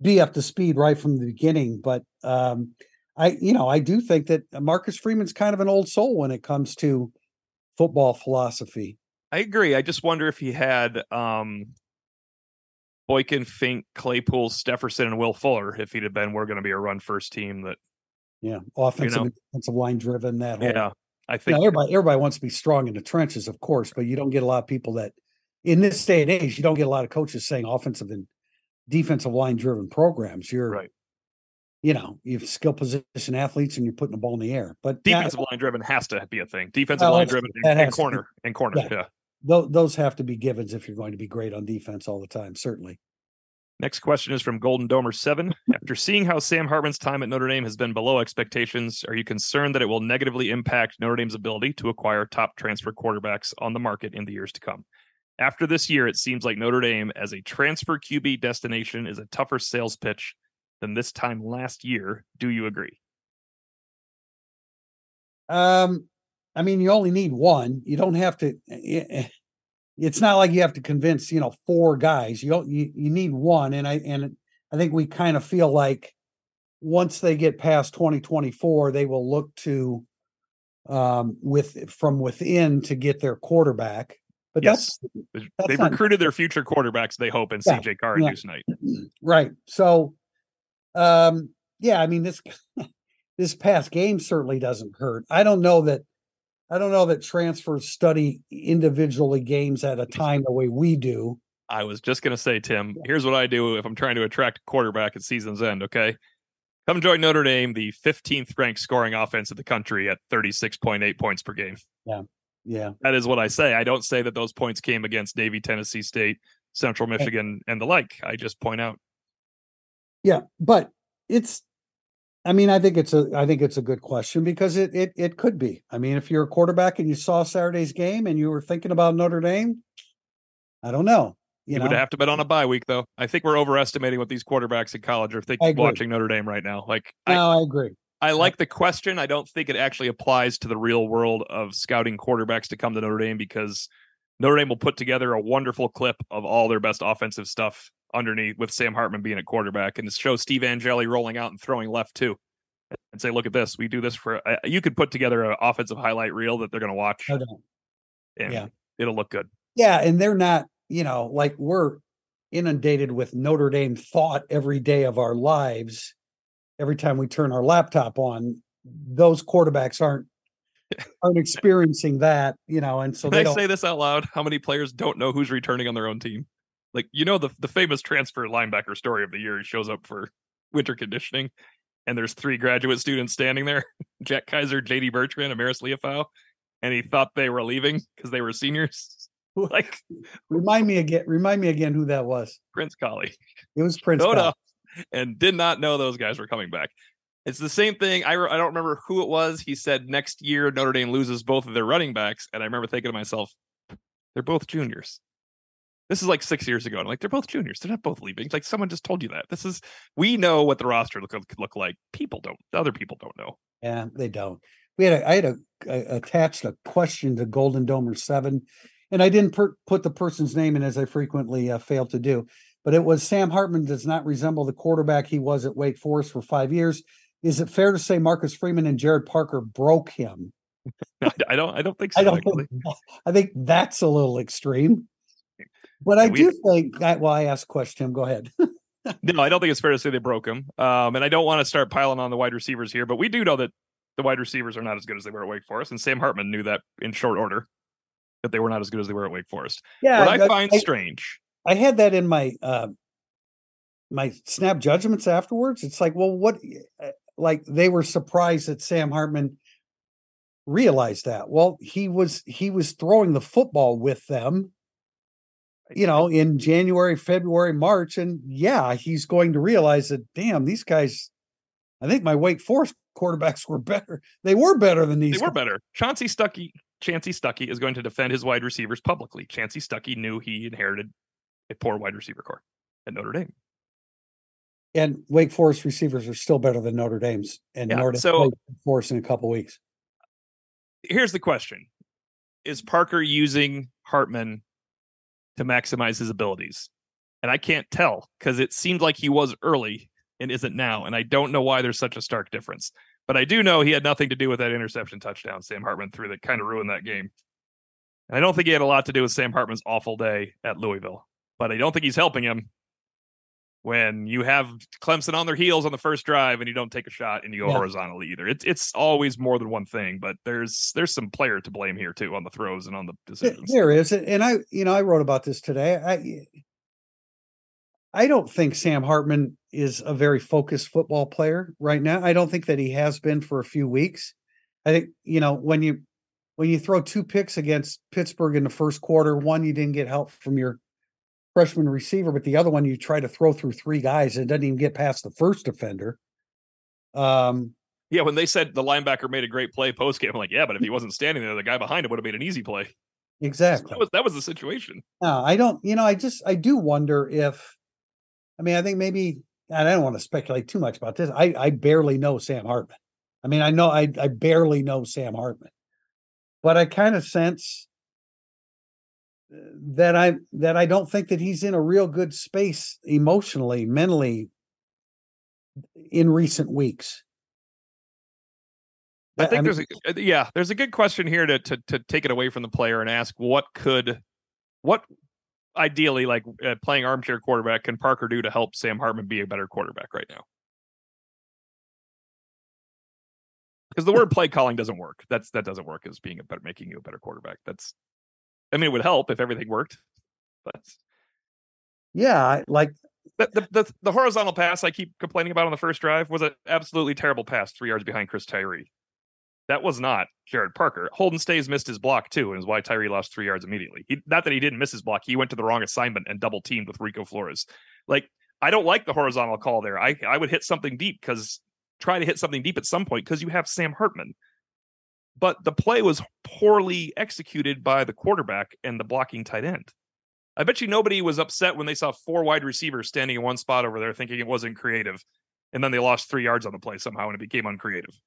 be up to speed right from the beginning. But um, I, you know, I do think that Marcus Freeman's kind of an old soul when it comes to football philosophy. I agree. I just wonder if he had um Boykin, Finke, Claypool, Stepherson, and Will Fuller. If he'd have been, we're going to be a run first team. That Yeah, offensive know. and defensive line driven. That whole, yeah, I think know, everybody everybody wants to be strong in the trenches, of course, but you don't get a lot of people that in this day and age, you don't get a lot of coaches saying offensive and defensive line driven programs. You're Right. you know, you have skill position athletes and you're putting the ball in the air. But defensive line driven has to be a thing. Defensive Well, line driven and, and has to be. corner and corner. Yeah. yeah. Tho- those have to be givens if you're going to be great on defense all the time, certainly. Next question is from Golden Domer Seven. After seeing how Sam Hartman's time at Notre Dame has been below expectations, are you concerned that it will negatively impact Notre Dame's ability to acquire top transfer quarterbacks on the market in the years to come? After this year, it seems like Notre Dame as a transfer QB destination is a tougher sales pitch than this time last year. Do you agree? Um, I mean, you only need one. You don't have to. eh, eh, It's not like you have to convince, you know, four guys. You don't. You, you need one, and I and I think we kind of feel like once they get past 2024, they will look to um with from within to get their quarterback. But Yes. that's They've not- recruited their future quarterbacks, they hope, in Yeah, CJ Carr and yeah. Deuce Knight. right. So, um, yeah, I mean this this past game certainly doesn't hurt. I don't know that I don't know that transfers study individually games at a time the way we do. I was just going to say, Tim, here's what I do if I'm trying to attract a quarterback at season's end. Okay. Come join Notre Dame, the 15th ranked scoring offense of the country at 36.8 points per game. Yeah. Yeah, That is what I say. I don't say that those points came against Navy, Tennessee State, Central eh. Michigan, and the like. I just point out. yeah, but it's. I mean, I think it's a I think it's a good question because it it it could be. I mean, if you're a quarterback and you saw Saturday's game and you were thinking about Notre Dame, I don't know. You You know, would have to bet on a bye week, though. I think we're overestimating what these quarterbacks in college are thinking watching Notre Dame right now. Like, I, no, I agree. I like the question. I don't think it actually applies to the real world of scouting quarterbacks to come to Notre Dame because Notre Dame will put together a wonderful clip of all their best offensive stuff underneath with Sam Hartman being at quarterback and show Steve Angeli rolling out and throwing left too. And say, look at this. We do this for. Uh, you could put together an offensive highlight reel that they're going to watch. No Yeah. it'll look good. Yeah, and they're not, you know, like we're inundated with Notre Dame thought every day of our lives. Every time we turn our laptop on, those quarterbacks aren't aren't experiencing that, you know, and so they don't. say this out loud? How many players don't know who's returning on their own team? Like you know the the famous transfer linebacker story of the year. He shows up for winter conditioning, and there's three graduate students standing there: Jack Kiser, J.D. Bertrand, and Marist Liufau, and he thought they were leaving because they were seniors, like remind me again. Remind me again who that was. Prince Kollie. It was Prince. up and did not know those guys were coming back. It's the same thing. I, re- I don't remember who it was. He said next year Notre Dame loses both of their running backs, and I remember thinking to myself, they're both juniors. This is like six years ago. I'm like, they're both juniors. They're not both leaving. It's like someone just told you that. This is we know what the roster look look like. People don't. Other people don't know. Yeah, they don't. We had a, I had a, a- attached a question to Golden Domer seven, and I didn't per, put the person's name in as I frequently uh, fail to do. But it was Sam Hartman does not resemble the quarterback he was at Wake Forest for five years. Is it fair to say Marcus Freeman and Gerad Parker broke him? I don't. I don't think so. I don't. Think, I think that's a little extreme. But I do think that. Well, I asked a question. Go ahead. No, I don't think it's fair to say they broke him. Um, and I don't want to start piling on the wide receivers here, but we do know that the wide receivers are not as good as they were at Wake Forest, and Sam Hartman knew that in short order that they were not as good as they were at Wake Forest. Yeah, what I, find I, strange, I had that in my uh, my snap judgments afterwards. It's like, well, what? uh, Like they were surprised that Sam Hartman realized that. Well, he was he was throwing the football with them, you know, in January, February, March, and yeah, he's going to realize that. Damn, these guys. I think my Wake Forest quarterbacks were better. They were better than these. they were guys. better. Chansi Stuckey, Chansi Stuckey is going to defend his wide receivers publicly. Chansi Stuckey knew he inherited a poor wide receiver corps at Notre Dame. And Wake Forest receivers are still better than Notre Dame's, and Yeah, Notre Dame so- Wake Forest in a couple weeks. Here's the question: Is Parker using Hartman to maximize his abilities? And I can't tell because it seemed like he was early and isn't now, and I don't know why there's such a stark difference. But I do know he had nothing to do with that interception touchdown Sam Hartman threw that kind of ruined that game. And I don't think he had a lot to do with Sam Hartman's awful day at Louisville, but I don't think he's helping him when you have Clemson on their heels on the first drive and you don't take a shot and you go Yeah. horizontally either. It's it's always more than one thing, but there's there's some player to blame here too on the throws and on the decisions. There is, and I, you know, I wrote about this today. I, I don't think Sam Hartman is a very focused football player right now. I don't think that he has been for a few weeks. I think you know when you when you throw two picks against Pittsburgh in the first quarter, one you didn't get help from your freshman receiver, but the other one you try to throw through three guys and it doesn't even get past the first defender. Um, Yeah, when they said the linebacker made a great play post game, I'm like, yeah, but if he wasn't standing there, the guy behind him would have made an easy play. exactly. That was that was the situation. No, I don't. You know, I just I do wonder if. I mean, I think maybe and I don't want to speculate too much about this. I I barely know Sam Hartman. I mean, I know I I barely know Sam Hartman, but I kind of sense that I that I don't think that he's in a real good space emotionally, mentally in recent weeks. I I think mean- there's a uh, yeah, there's a good question here to to to take it away from the player and ask what could what ideally like uh, playing armchair quarterback can Parker do to help Sam Hartman be a better quarterback right now? Because the word play calling doesn't work. That's that doesn't work as being a better making you a better quarterback. That's I mean it would help if everything worked. But Yeah, like the, the, the, the horizontal pass I keep complaining about on the first drive was an absolutely terrible pass, three yards behind Chris Tyree. That was not Gerad Parker. Holden Staes missed his block too, and is why Tyree lost three yards immediately. He, not that he didn't miss his block, he went to the wrong assignment and double teamed with Rico Flores. Like I don't like the horizontal call there. I I would hit something deep because try to hit something deep at some point because you have Sam Hartman. But the play was poorly executed by the quarterback and the blocking tight end. I bet you nobody was upset when they saw four wide receivers standing in one spot over there thinking it wasn't creative. and then they lost three yards on the play somehow, and it became uncreative.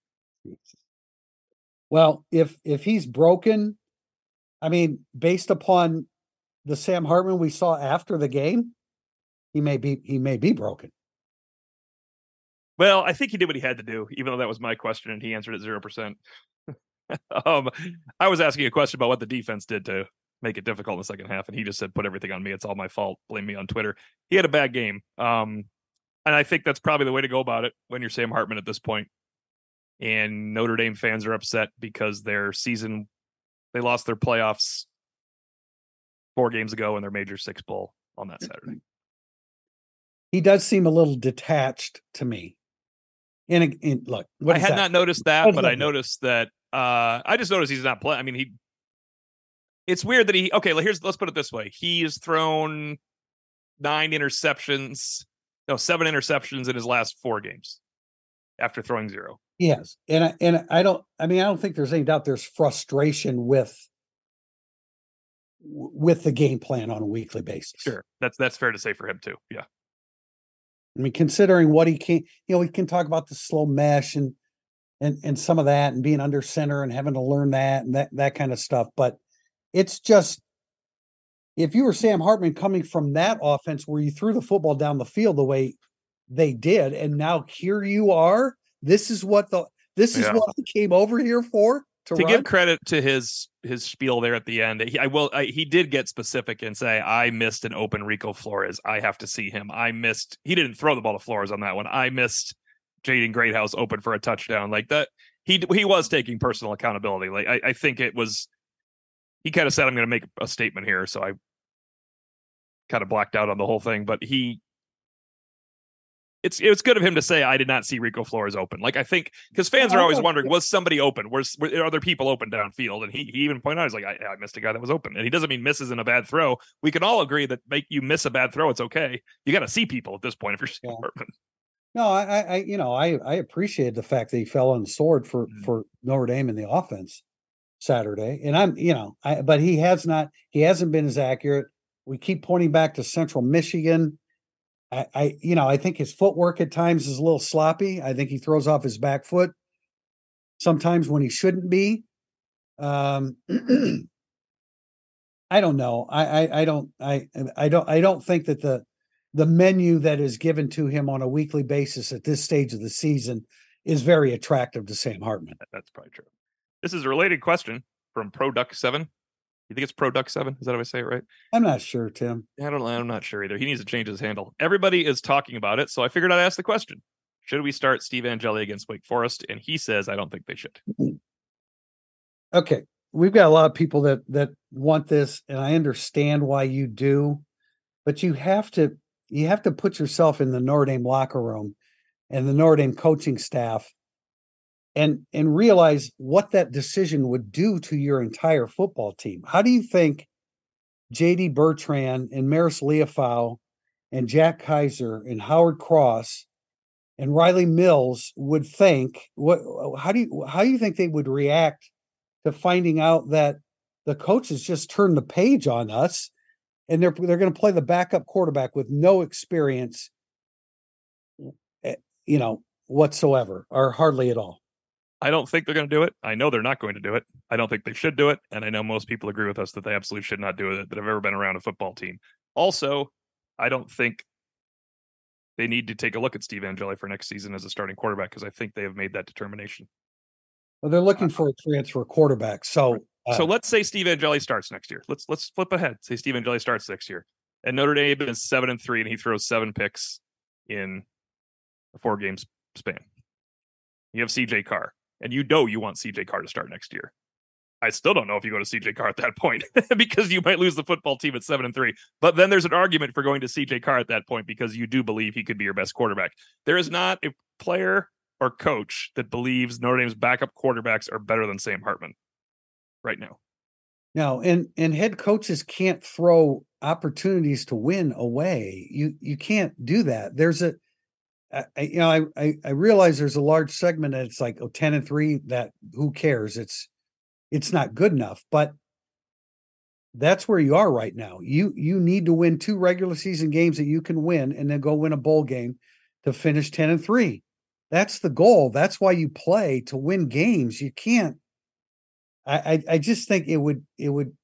Well, if if he's broken, I mean, based upon the Sam Hartman we saw after the game, he may be he may be broken. Well, I think he did what he had to do, even though that was my question and he answered it zero percent. um, I was asking a question about what the defense did to make it difficult in the second half, and he just said, "Put everything on me. It's all my fault. Blame me on Twitter." He had a bad game, um, and I think that's probably the way to go about it when you're Sam Hartman at this point. And Notre Dame fans are upset because their season they lost their playoffs four games ago in their major six bowl on that Saturday. He does seem a little detached to me. And, and look, I had that? not noticed that, but I noticed that. Uh, I just noticed he's not playing. I mean, he. It's weird that he. Okay, here's let's put it this way: he has thrown nine interceptions, no, seven interceptions in his last four games after throwing zero. Yes, and I, and I don't. I mean, I don't think there's any doubt. There's frustration with with the game plan on a weekly basis. Sure, that's that's fair to say for him too. Yeah. I mean, considering what he can, you know, we can talk about the slow mesh and and and some of that, and being under center and having to learn that and that that kind of stuff. But it's just if you were Sam Hartman coming from that offense where you threw the football down the field the way they did, and now here you are. This is what the this is yeah. what he came over here for to, to give credit to his his spiel there at the end. He, I will. I, he did get specific and say, "I missed an open Rico Flores. I have to see him. I missed. He didn't throw the ball to Flores on that one. I missed Jaden Greathouse open for a touchdown like that. He he was taking personal accountability. Like I, I think it was. He kind of said, "I'm going to make a statement here," so I kind of blacked out on the whole thing. But he it's it's good of him to say I did not see Rico Flores open. Like I think because fans are always wondering was somebody open? Was were other people open downfield? And he, he even pointed out he's like I, I, missed a guy that was open, and he doesn't mean misses in a bad throw. We can all agree that make you miss a bad throw, it's okay. You got to see people at this point if you're yeah. No, I, I you know I I appreciate the fact that he fell on the sword for mm-hmm. for Notre Dame in the offense Saturday, and I'm you know I but he has not he hasn't been as accurate. We keep pointing back to Central Michigan I, I, you know, I think his footwork at times is a little sloppy. I think he throws off his back foot sometimes when he shouldn't be. Um, I don't know. I, I, I don't, I, I don't, I don't think that the, the menu that is given to him on a weekly basis at this stage of the season is very attractive to Sam Hartman. That's probably true. This is a related question from Pro Duck Seven. You think it's Pro Duck Seven? Is that how I say it right? I'm not sure, Tim. I don't. I'm not sure either. He needs to change his handle. Everybody is talking about it, so I figured I'd ask the question: Should we start Steve Angeli against Wake Forest? And he says, I don't think they should. Mm-hmm. Okay, we've got a lot of people that that want this, and I understand why you do, but you have to you have to put yourself in the Notre Dame locker room and the Notre Dame coaching staff and and realize what that decision would do to your entire football team. How do you think JD Bertrand and Marist Liufau and Jack Kiser and Howard Cross and Riley Mills would think what how do you how do you think they would react to finding out that the coaches just turned the page on us and they're they're going to play the backup quarterback with no experience eh, you know whatsoever or hardly at all I don't think they're going to do it. I know they're not going to do it. I don't think they should do it. And I know most people agree with us that they absolutely should not do it that have ever been around a football team. Also, I don't think they need to take a look at Steve Angeli for next season as a starting quarterback because I think they have made that determination. Well, they're looking uh, for a transfer quarterback. So, uh, so let's say Steve Angeli starts next year. Let's let's flip ahead. Say Steve Angeli starts next year, and Notre Dame is seven and three, and he throws seven picks in a four games span. You have CJ Carr and you know you want CJ Carr to start next year. I still don't know if you go to CJ Carr at that point because you might lose the football team at seven and three. But then there's an argument for going to CJ Carr at that point because you do believe he could be your best quarterback. There is not a player or coach that believes Notre Dame's backup quarterbacks are better than Sam Hartman right now. No, and and head coaches can't throw opportunities to win away. You you can't do that. There's a I, you know, I, I realize there's a large segment that's like oh 10 and 3 that who cares? It's it's not good enough, but that's where you are right now. You you need to win two regular season games that you can win and then go win a bowl game to finish 10 and 3. That's the goal. That's why you play to win games. You can't I, I, just think it would it would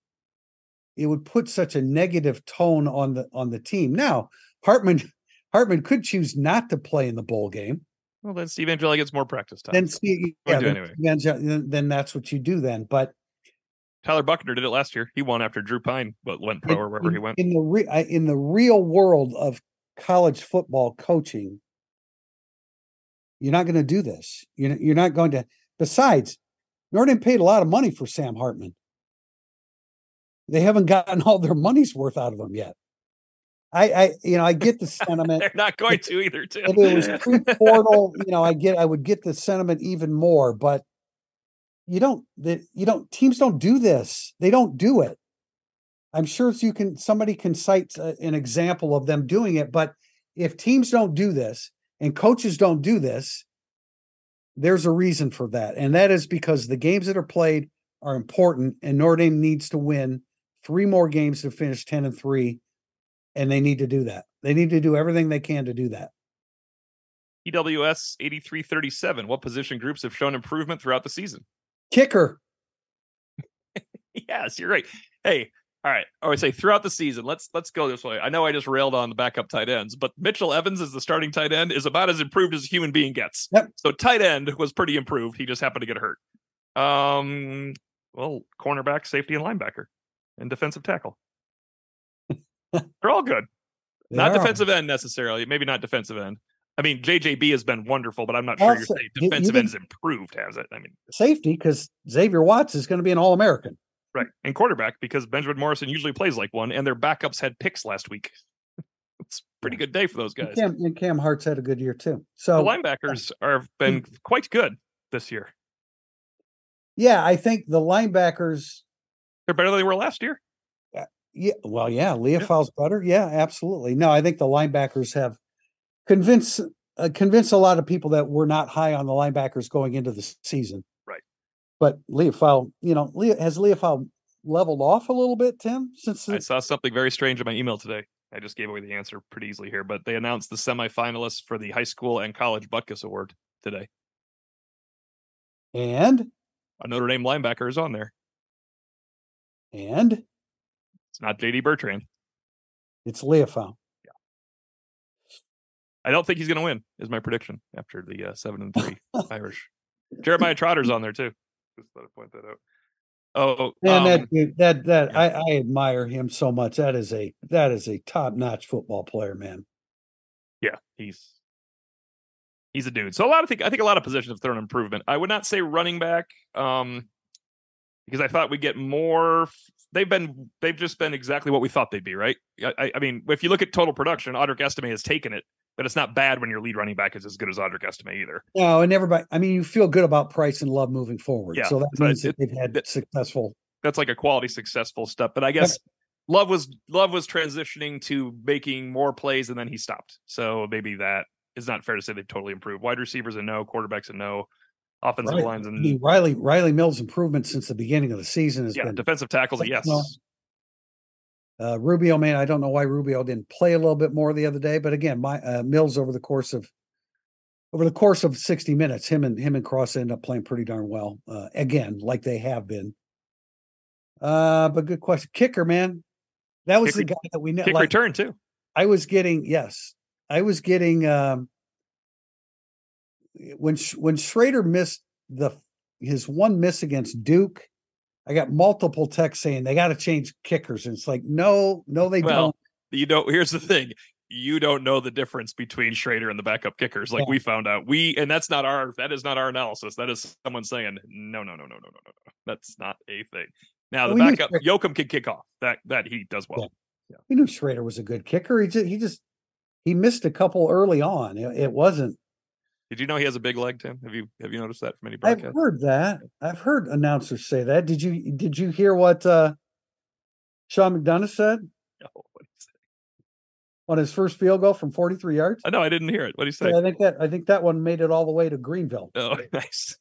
it would put such a negative tone on the on the team. Now, Hartman Hartman could choose not to play in the bowl game. Well, then Steve Angeli gets more practice time. Then Steve, yeah, then, anyway. then, then that's what you do then. But Tyler Buchner did it last year. He won after Drew Pyne, but went pro in, or wherever in, he went. In the re- in the real world of college football coaching, you're not going to do this. You're you're not going to. Besides, Notre Dame paid a lot of money for Sam Hartman. They haven't gotten all their money's worth out of him yet. I, I you know, I get the sentiment. They're not going to either. Too. If it was pre-portal, you know, I get, I would get the sentiment even more. But you don't, the, you don't. Teams don't do this. They don't do it. I'm sure you can. Somebody can cite a, an example of them doing it. But if teams don't do this and coaches don't do this, there's a reason for that, and that is because the games that are played are important, and Notre Dame needs to win three more games to finish ten and three and they need to do that. They need to do everything they can to do that. EWS 8337. What position groups have shown improvement throughout the season? Kicker. yes, you're right. Hey, all right. I would say throughout the season, let's let's go this way. I know I just railed on the backup tight ends, but Mitchell Evans as the starting tight end is about as improved as a human being gets. Yep. So tight end was pretty improved. He just happened to get hurt. Um, well, cornerback, safety, and linebacker, and defensive tackle. They're all good. They not are. defensive end necessarily. Maybe not defensive end. I mean, JJB has been wonderful, but I'm not sure also, you're saying defensive end has improved, has it? I mean, safety because Xavier Watts is going to be an All American, right? And quarterback because Benjamin Morrison usually plays like one, and their backups had picks last week. it's pretty good day for those guys. And Cam, and Cam Hart's had a good year too. So the linebackers are been quite good this year. Yeah, I think the linebackers they're better than they were last year. Yeah, well, yeah, Liufau's yeah. better. Yeah, absolutely. No, I think the linebackers have convinced uh, convinced a lot of people that we're not high on the linebackers going into the season. But Liufau, you know, Leo, has Liufau leveled off a little bit, Tim? Since. I saw something very strange in my email today. I just gave away the answer pretty easily here, but they announced the semifinalists for the high school and college Butkus Award today. And a Notre Dame linebacker is on there. And it's not JD Bertrand. It's Liufau. Yeah. I don't think he's going to win. Is my prediction after the uh, seven and three Irish. Jeremiah Trotter's on there too. Just let to point that out. Oh, and um, that that that yeah. I, I admire him so much. That is a that is a top notch football player, man. Yeah, he's he's a dude. So a lot of think I think a lot of positions have thrown improvement. I would not say running back. Um, because I thought we'd get more. They've been they've just been exactly what we thought they'd be, right? I, I mean, if you look at total production, Audric Estime has taken it, but it's not bad when your lead running back is as good as Audric Estime either. No, and everybody. I mean, you feel good about Price and Love moving forward, yeah, so that means it, that they've had it, successful. That's like a quality successful step, but I guess. Love was Love was transitioning to making more plays and then he stopped. So maybe that is not fair to say they've totally improved. Wide receivers and no, quarterbacks and no offensive right. lines and I mean, Riley Riley Mills' improvement since the beginning of the season has yeah, been defensive tackles. Yes. Uh, Rubio, man, I don't know why Rubio didn't play a little bit more the other day, but again, my uh, Mills over the course of over the course of 60 minutes, him and him and Cross end up playing pretty darn well. Uh, again, like they have been. Uh, but good question. Kicker, man. That was kick, the guy that we know. Kick like, return too. I was getting yes. I was getting um when when Shrader missed the his one miss against Duke, I got multiple texts saying they got to change kickers, and it's like no, no, they well, don't. You know, here's the thing: you don't know the difference between Shrader and the backup kickers, like yeah. we found out. We and that's not our that is not our analysis. That is someone saying no, no, no, no, no, no, no, no. That's not a thing. Now the we backup Yoakam can kick off. That that he does well. Yeah. Yeah. We knew Shrader was a good kicker. He just he just he missed a couple early on. It, it wasn't did you know he has a big leg, Tim? Have you have you noticed that from any broadcasts? I've heard that. I've heard announcers say that. Did you did you hear what uh Sean McDonough said? No, what he say? On his first field goal from 43 yards? I know I didn't hear it. What did he say? I think that I think that one made it all the way to Greenville. Oh, nice.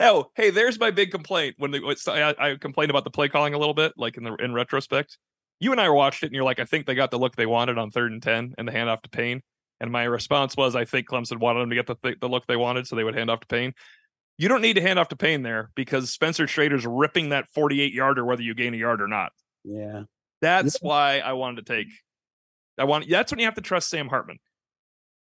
oh, hey, there's my big complaint. When the, I, I complained about the play calling a little bit, like in the in retrospect. You and I watched it, and you're like, I think they got the look they wanted on third and ten and the handoff to Payne. And my response was, I think Clemson wanted them to get the th- the look they wanted, so they would hand off to Payne. You don't need to hand off to Payne there because Spencer Shrader's ripping that 48 yarder whether you gain a yard or not. Yeah. That's why I wanted to take. I want. That's when you have to trust Sam Hartman.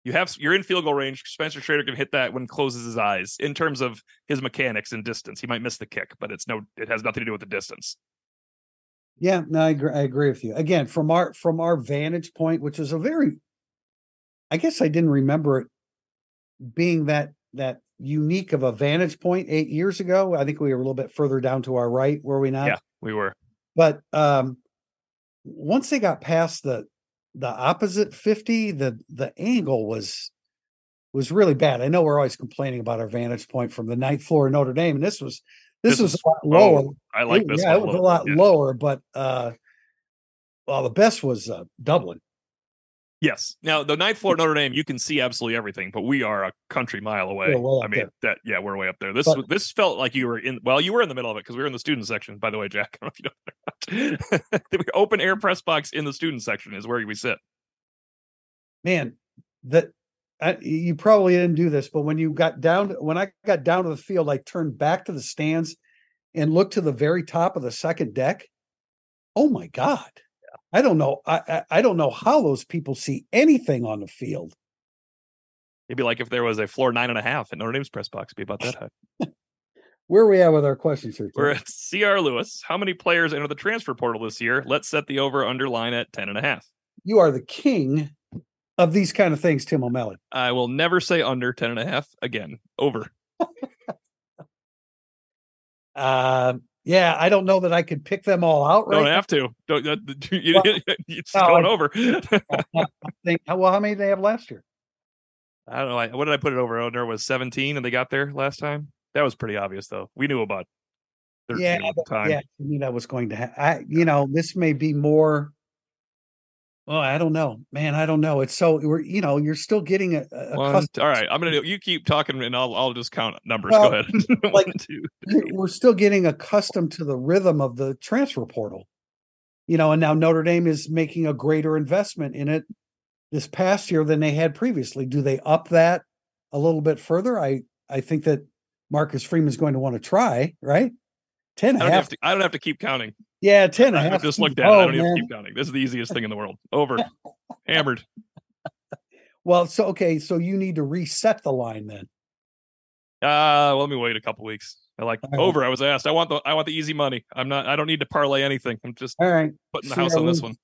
You have you're in field goal range. Spencer Shrader can hit that when he closes his eyes. In terms of his mechanics and distance, he might miss the kick, but it's no. It has nothing to do with the distance. Yeah, no, I agree, I agree with you. Again, from our from our vantage point, which is a very, I guess I didn't remember it being that that unique of a vantage point eight years ago. I think we were a little bit further down to our right, were we not? Yeah, we were. But um, once they got past the the opposite 50 the the angle was was really bad i know we're always complaining about our vantage point from the ninth floor of notre dame and this was this, This was a lot lower Oh, I like It- this. yeah it was a lot yeah. lower but uh well the best was uh dublin Yes. Now the ninth floor of Notre Dame, you can see absolutely everything, but we are a country mile away. Way I mean, there. that yeah, we're way up there. This But- this felt like you were in. Well, you were in the middle of it because we were in the student section. By the way, Jack, I don't know if you know that the open air press box in the student section is where we sit. man that I, you probably didn't do this but when you got down when i got down to the field i turned back to the stands and looked to the very top of the second deck oh my god i don't know I, I i don't know how those people see anything on the field It'd be like if there was a floor nine and a half at Notre Dame's press box. It'd be about that high. where are we at with our questions here We're at CR Lewis. How many players enter the transfer portal this year? Let's set the over under line at 10 and a half. you are the king of these kind of things tim o'malley I will never say under 10 and a half again. Over. uh yeah i don't know that i could pick them all out right Don't have to. Don't, that- you, Well, it's no, going I- over. now. think how well how many did they have last year I don't know. I, what did I put it over? Oh, Under was 17 and they got there last time. That was pretty obvious though. We knew about 13 Yeah, at the time. Yeah, I knew that was going to happen. I, you know, this may be more. Well, I don't know, man. I don't know. It's so we're, you know, you're still getting a, a One, custom- all right, I'm gonna. You keep talking, and I'll I'll just count numbers. Well, Go ahead. like- two, we're still getting accustomed to the rhythm of the transfer portal. You know, and now Notre Dame is making a greater investment in it this past year than they had previously. Do they up that a little bit further? I I think that Marcus Freeman is going to want to try, right? 10 I don't half. have to. I don't have to keep counting. Yeah, 10 and a I half. just looked at it. I don't even keep counting. This is the easiest thing in the world. Over. Hammered. Well, so okay, so you need to reset the line then. Uh, well, let me wait a couple weeks. I like right. over. I was asked. I want the. I want the easy money. I'm not. I don't need to parlay anything. I'm just All right. putting the house on this one.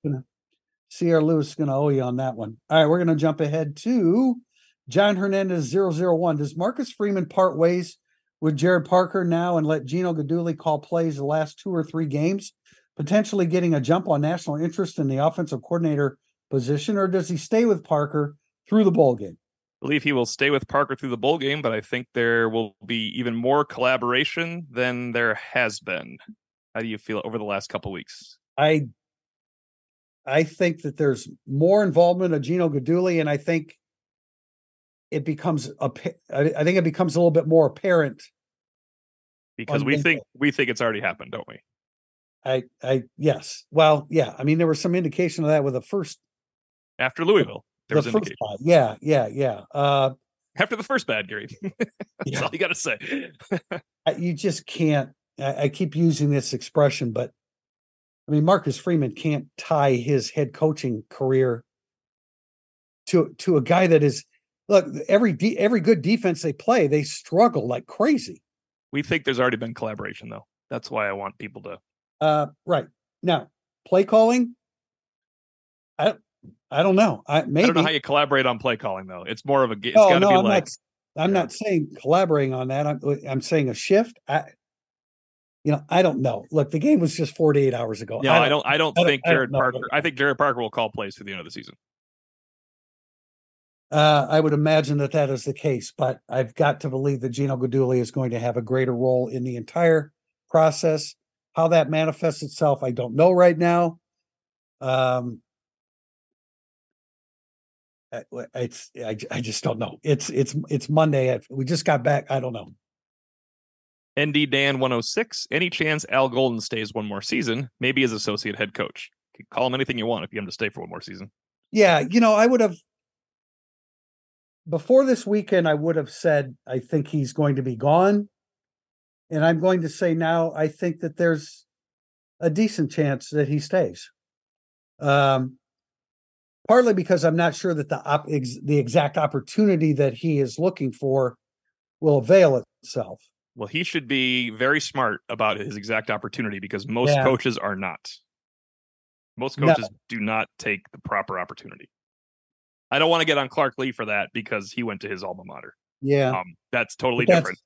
Sierra Lewis is going to owe you on that one. All right, we're going to jump ahead to John Hernandez 001. Does Marcus Freeman part ways with Jared Parker now and let Gino Guidugli call plays the last two or three games, potentially getting a jump on national interest in the offensive coordinator position, or does he stay with Parker through the bowl game? I believe he will stay with Parker through the bowl game, but I think there will be even more collaboration than there has been. How do you feel over the last couple weeks? I I think that there's more involvement of Gino Guidugli, and I think it becomes a I think it becomes a little bit more apparent. Because we think we think it's already happened, don't we? I I yes, well, yeah. I mean, there was some indication of that with the first After Louisville, there the was first indication. Yeah, yeah, yeah. Uh, After the first bad Gary. That's Yeah. all you got to say. You just can't. I, I keep using this expression, but I mean, Marcus Freeman can't tie his head coaching career to to a guy that is. Look, every de- every good defense they play, they struggle like crazy. we think there's already been collaboration, though. That's why I want people to. Uh, right now, play calling. I I don't know. I maybe I don't know how you collaborate on play calling, though. It's more of a. It's no, got to no, be I'm like. not. I'm Yeah. not saying collaborating on that. I'm I'm saying a shift. I, you know, I don't know. Look, the game was just 48 hours ago. No, I don't. I don't I don't- think I don't Gerad know. Parker. I think Gerad Parker will call plays through the end of the season. Uh, I would imagine that that is the case, but I've got to believe that Gino Guidugli is going to have a greater role in the entire process. How that manifests itself, I don't know right now. Um, I- it's I, I just don't know. It's it's it's Monday. We just got back. I don't know. ND Dan 106. Any chance Al Golden stays one more season? Maybe as associate head coach. Call him anything you want if you want to stay for one more season. Yeah, you know, I would have. before this weekend, I would have said I think he's going to be gone. And I'm going to say now I think that there's a decent chance that he stays. Um, partly because I'm not sure that the op- ex- the exact opportunity that he is looking for will avail itself. Well, he should be very smart about his exact opportunity because most Yeah. coaches are not. Most No. coaches do not take the proper opportunity. I don't want to get on Clark Lea for that because he went to his alma mater. Yeah, Um, that's totally that's- different.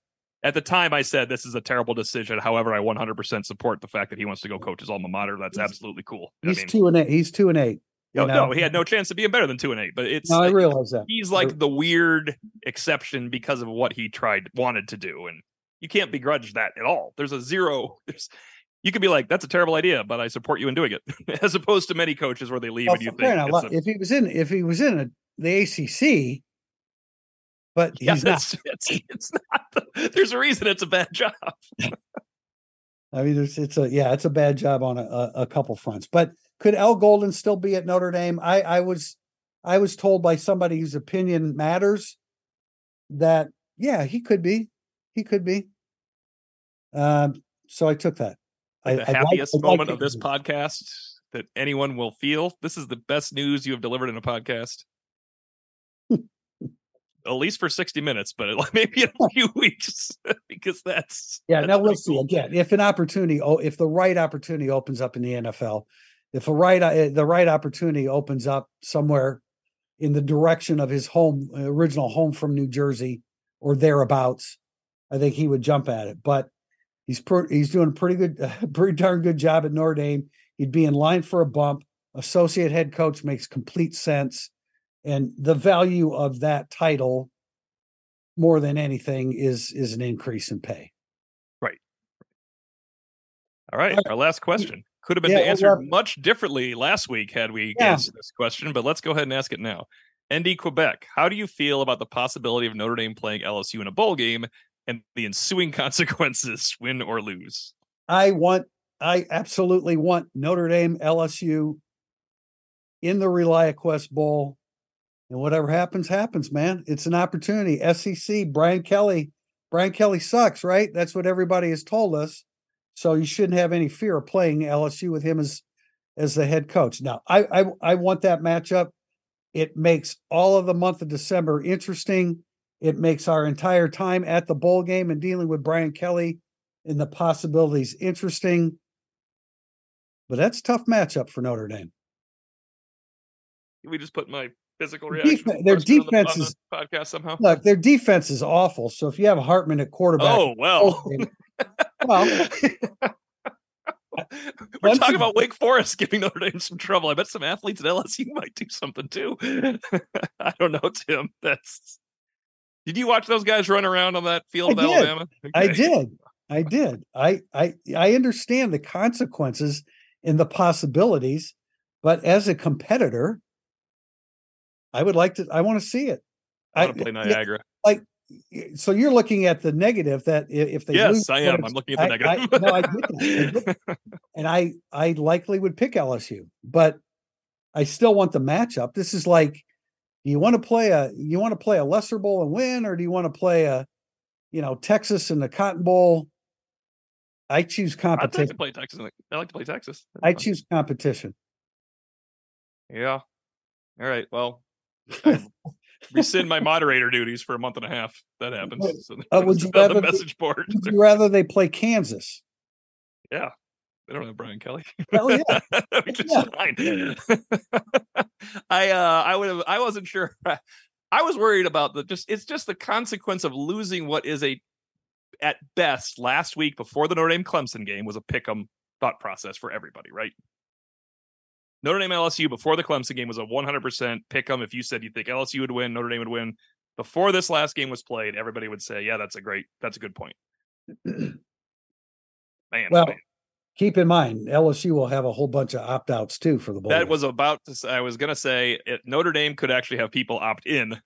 At the time, I said this is a terrible decision. However, I 100% support the fact that he wants to go coach his alma mater. That's He's- absolutely cool. I he's mean, two and eight. He's two and eight. no, know? no, he had no chance of being better than two and eight. But it's No, I realize that. he's like the weird exception because of what he tried wanted to do and you can't begrudge that at all there's a zero there's you could be like that's a terrible idea but i support you in doing it as opposed to many coaches where they leave Well, and you think a- if he was in if he was in a, the ACC, but yeah, he's not. it's, it's, not there's a reason it's a bad job I mean, it's it's a yeah, it's a bad job on a, a, a couple fronts. But could Al Golden still be at Notre Dame? I I was I was told by somebody whose opinion matters that yeah, he could be, he could be. Um, so I took that. I, the I happiest like moment it. of this podcast that anyone will feel this is the best news you have delivered in a podcast at least for 60 minutes but maybe in a few weeks because that's Yeah, that's now we'll see cool. again if an opportunity. Oh, if the right opportunity opens up in the NFL, if a right uh, the right opportunity opens up somewhere in the direction of his home original home from New Jersey or thereabouts, I think he would jump at it. But he's per, he's doing a pretty good, uh, pretty darn good job at Notre Dame. He'd be in line for a bump. Associate head coach makes complete sense, and the value of that title, more than anything, is is an increase in pay. Right, All right. our last question could have been Yeah, answered much differently last week had we Yeah. answered this question, but let's go ahead and ask it now. ND Quebec, how do you feel about the possibility of Notre Dame playing LSU in a bowl game and the ensuing consequences, win or lose? I want, I absolutely want Notre Dame, LSU in the ReliaQuest Bowl. And whatever happens, happens, man. It's an opportunity. SEC, Brian Kelly, Brian Kelly sucks, right? That's what everybody has told us. So you shouldn't have any fear of playing LSU with him as as the head coach. Now, I I, I want that matchup. It makes all of the month of December interesting. It makes our entire time at the bowl game and dealing with Brian Kelly and the possibilities interesting. But that's a tough matchup for Notre Dame. We just put my physical reaction? the their defense the is- podcast somehow. Look, their defense is awful. So if you have Hartman at quarterback, Oh well. Oh, well, We're talking about Wake Forest giving Notre Dame some trouble. I bet some athletes at LSU might do something too. I don't know, Tim. That's. Did you watch those guys run around on that field I of did. Alabama? I did. I did. I I I understand the consequences and the possibilities, but as a competitor, I would like to I want to see it. I want to play yeah, Like, so you're looking at the negative that if they yes, lose, I am. I'm looking at the I- I- negative. no, I get that. I get and I I likely would pick LSU, but I still want the matchup. This is like, do you want to play a you want to play a lesser bowl and win, or do you want to play a, you know, Texas and the Cotton Bowl? I choose competition. I'd like to play Texas. I like to play Texas. I choose competition. Yeah. All right. Well, I rescind my moderator duties for a month and a half. That happens. So Uh, would you rather the message board? Would you rather they play Kansas? Yeah. They don't have Brian Kelly. Hell yeah. Yeah. I uh I would have I wasn't sure. I was worried about the just it's just the consequence of losing what is a at best last week before the Notre Dame Clemson game was a pick 'em thought process for everybody, right? Notre Dame LSU before the Clemson game was a 100% pick pick 'em. If you said you think LSU would win, Notre Dame would win. Before this last game was played, everybody would say, "Yeah, that's a great, that's a good point." Man, Well, man. Keep in mind, LSU will have a whole bunch of opt outs too for the bowl. that game. was about to say, I was going to say it, Notre Dame could actually have people opt in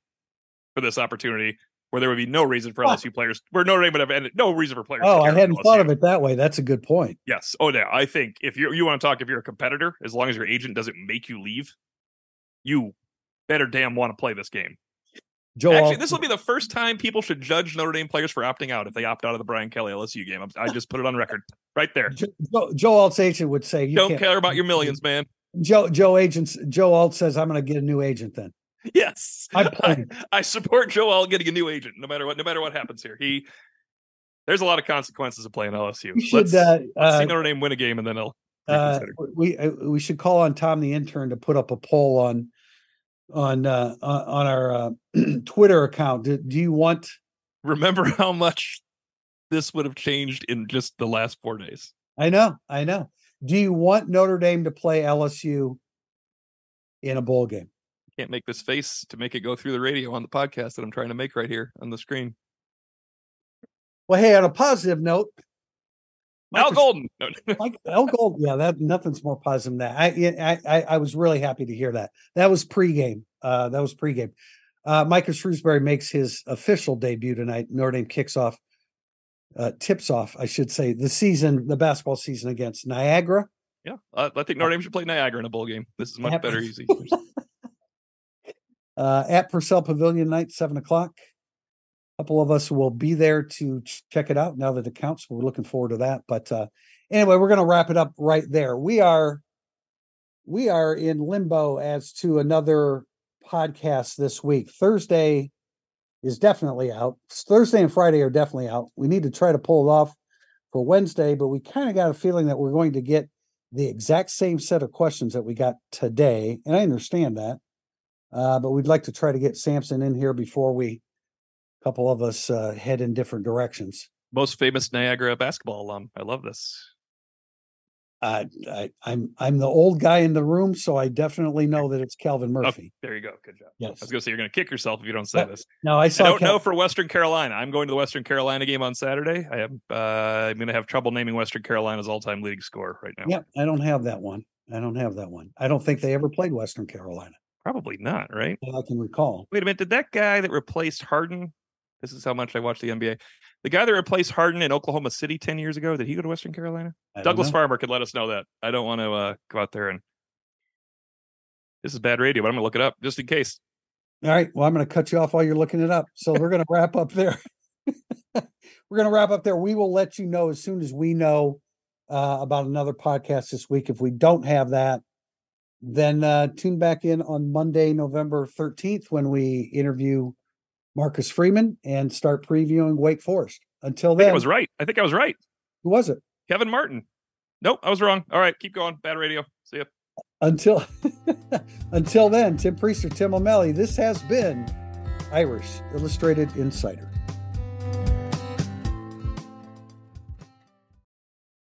for this opportunity where there would be no reason for Ah. LSU players, where Notre Dame would have ended, no reason for players. Oh, I hadn't thought of it that way. That's a good point. Yes. Oh, yeah. I think if you you want to talk, if you're a competitor, as long as your agent doesn't make you leave, you better damn want to play this game. Joe. Actually, this will be the first time people should judge Notre Dame players for opting out if they opt out of the Brian Kelly LSU game. I just put it on record right there. Joe, Joe Alt's agent would say, you Don't care about your millions, man. Joe Joe agents Joe Alt says I'm going to get a new agent. Then Yes, I, playing. I support Joel getting a new agent, no matter what. No matter what happens here, he there's a lot of consequences of playing LSU. We should let's, uh, let's see uh, Notre Dame win a game, and then I'll uh, we uh, we should call on Tom the intern to put up a poll on on uh, on on our uh, Twitter account. Do, do you want? remember how much this would have changed in just the last four days. I know, I know. Do you want Notre Dame to play LSU in a bowl game? Can't make this face to make it go through the radio on the podcast that I'm trying to make right here on the screen. Well, hey, on a positive note, Al Golden. No, Mike Al Gold, yeah, that nothing's more positive than that. I, I I I was really happy to hear that. That was pregame. Uh, that was pregame. Uh, Micah Shrewsberry makes his official debut tonight. Notre Dame kicks off, uh, tips off, I should say, the season, the basketball season against Niagara. yeah, uh, I think Notre Dame should play Niagara in a bowl game. This is much better, easy. uh, at Purcell Pavilion night, seven o'clock. A couple of us will be there to ch- check it out now that it counts. We're looking forward to that. But uh, anyway, we're going to wrap it up right there. We are we are in limbo as to another podcast this week. Thursday is definitely out. Thursday and Friday are definitely out. We need to try to pull it off for Wednesday, but we kind of got a feeling that we're going to get the exact same set of questions that we got today, and I understand that. Uh, but we'd like to try to get Samson in here before we, a couple of us, uh, head in different directions. Most famous Niagara basketball alum. I love this. Uh, I, I'm I'm the old guy in the room, so I definitely know that it's Calvin Murphy. There you go. Good job. Yes. I was going to say you're going to kick yourself if you don't say Yep. this. No, I I don't Cal- know for Western Carolina. I'm going to the Western Carolina game on Saturday. I am. Uh, I'm going to have trouble naming Western Carolina's all-time leading score right now. Yep, I don't have that one. I don't have that one. I don't think they ever played Western Carolina. Probably not. Right. that I can recall. Wait a minute. Did that guy that replaced Harden? This is how much I watch the NBA. The guy that replaced Harden in Oklahoma City ten years ago. Did he go to Western Carolina? Douglas know. Farmer could let us know that. I don't want to uh, go out there and. This is bad radio, but I'm going to look it up just in case. All right. Well, I'm going to cut you off while you're looking it up. So we're going to wrap up there. we're going to wrap up there. We will let you know as soon as we know uh, about another podcast this week. If we don't have that, then uh, tune back in on Monday, November 13th, when we interview Marcus Freeman and start previewing Wake Forest. Until I think then, I was right. I think I was right. who was it? Kevin Martin. Nope, I was wrong. All right, keep going. Bad radio. See ya. Until until then, Tim Prister, Tim O'Malley. This has been Irish Illustrated Insider.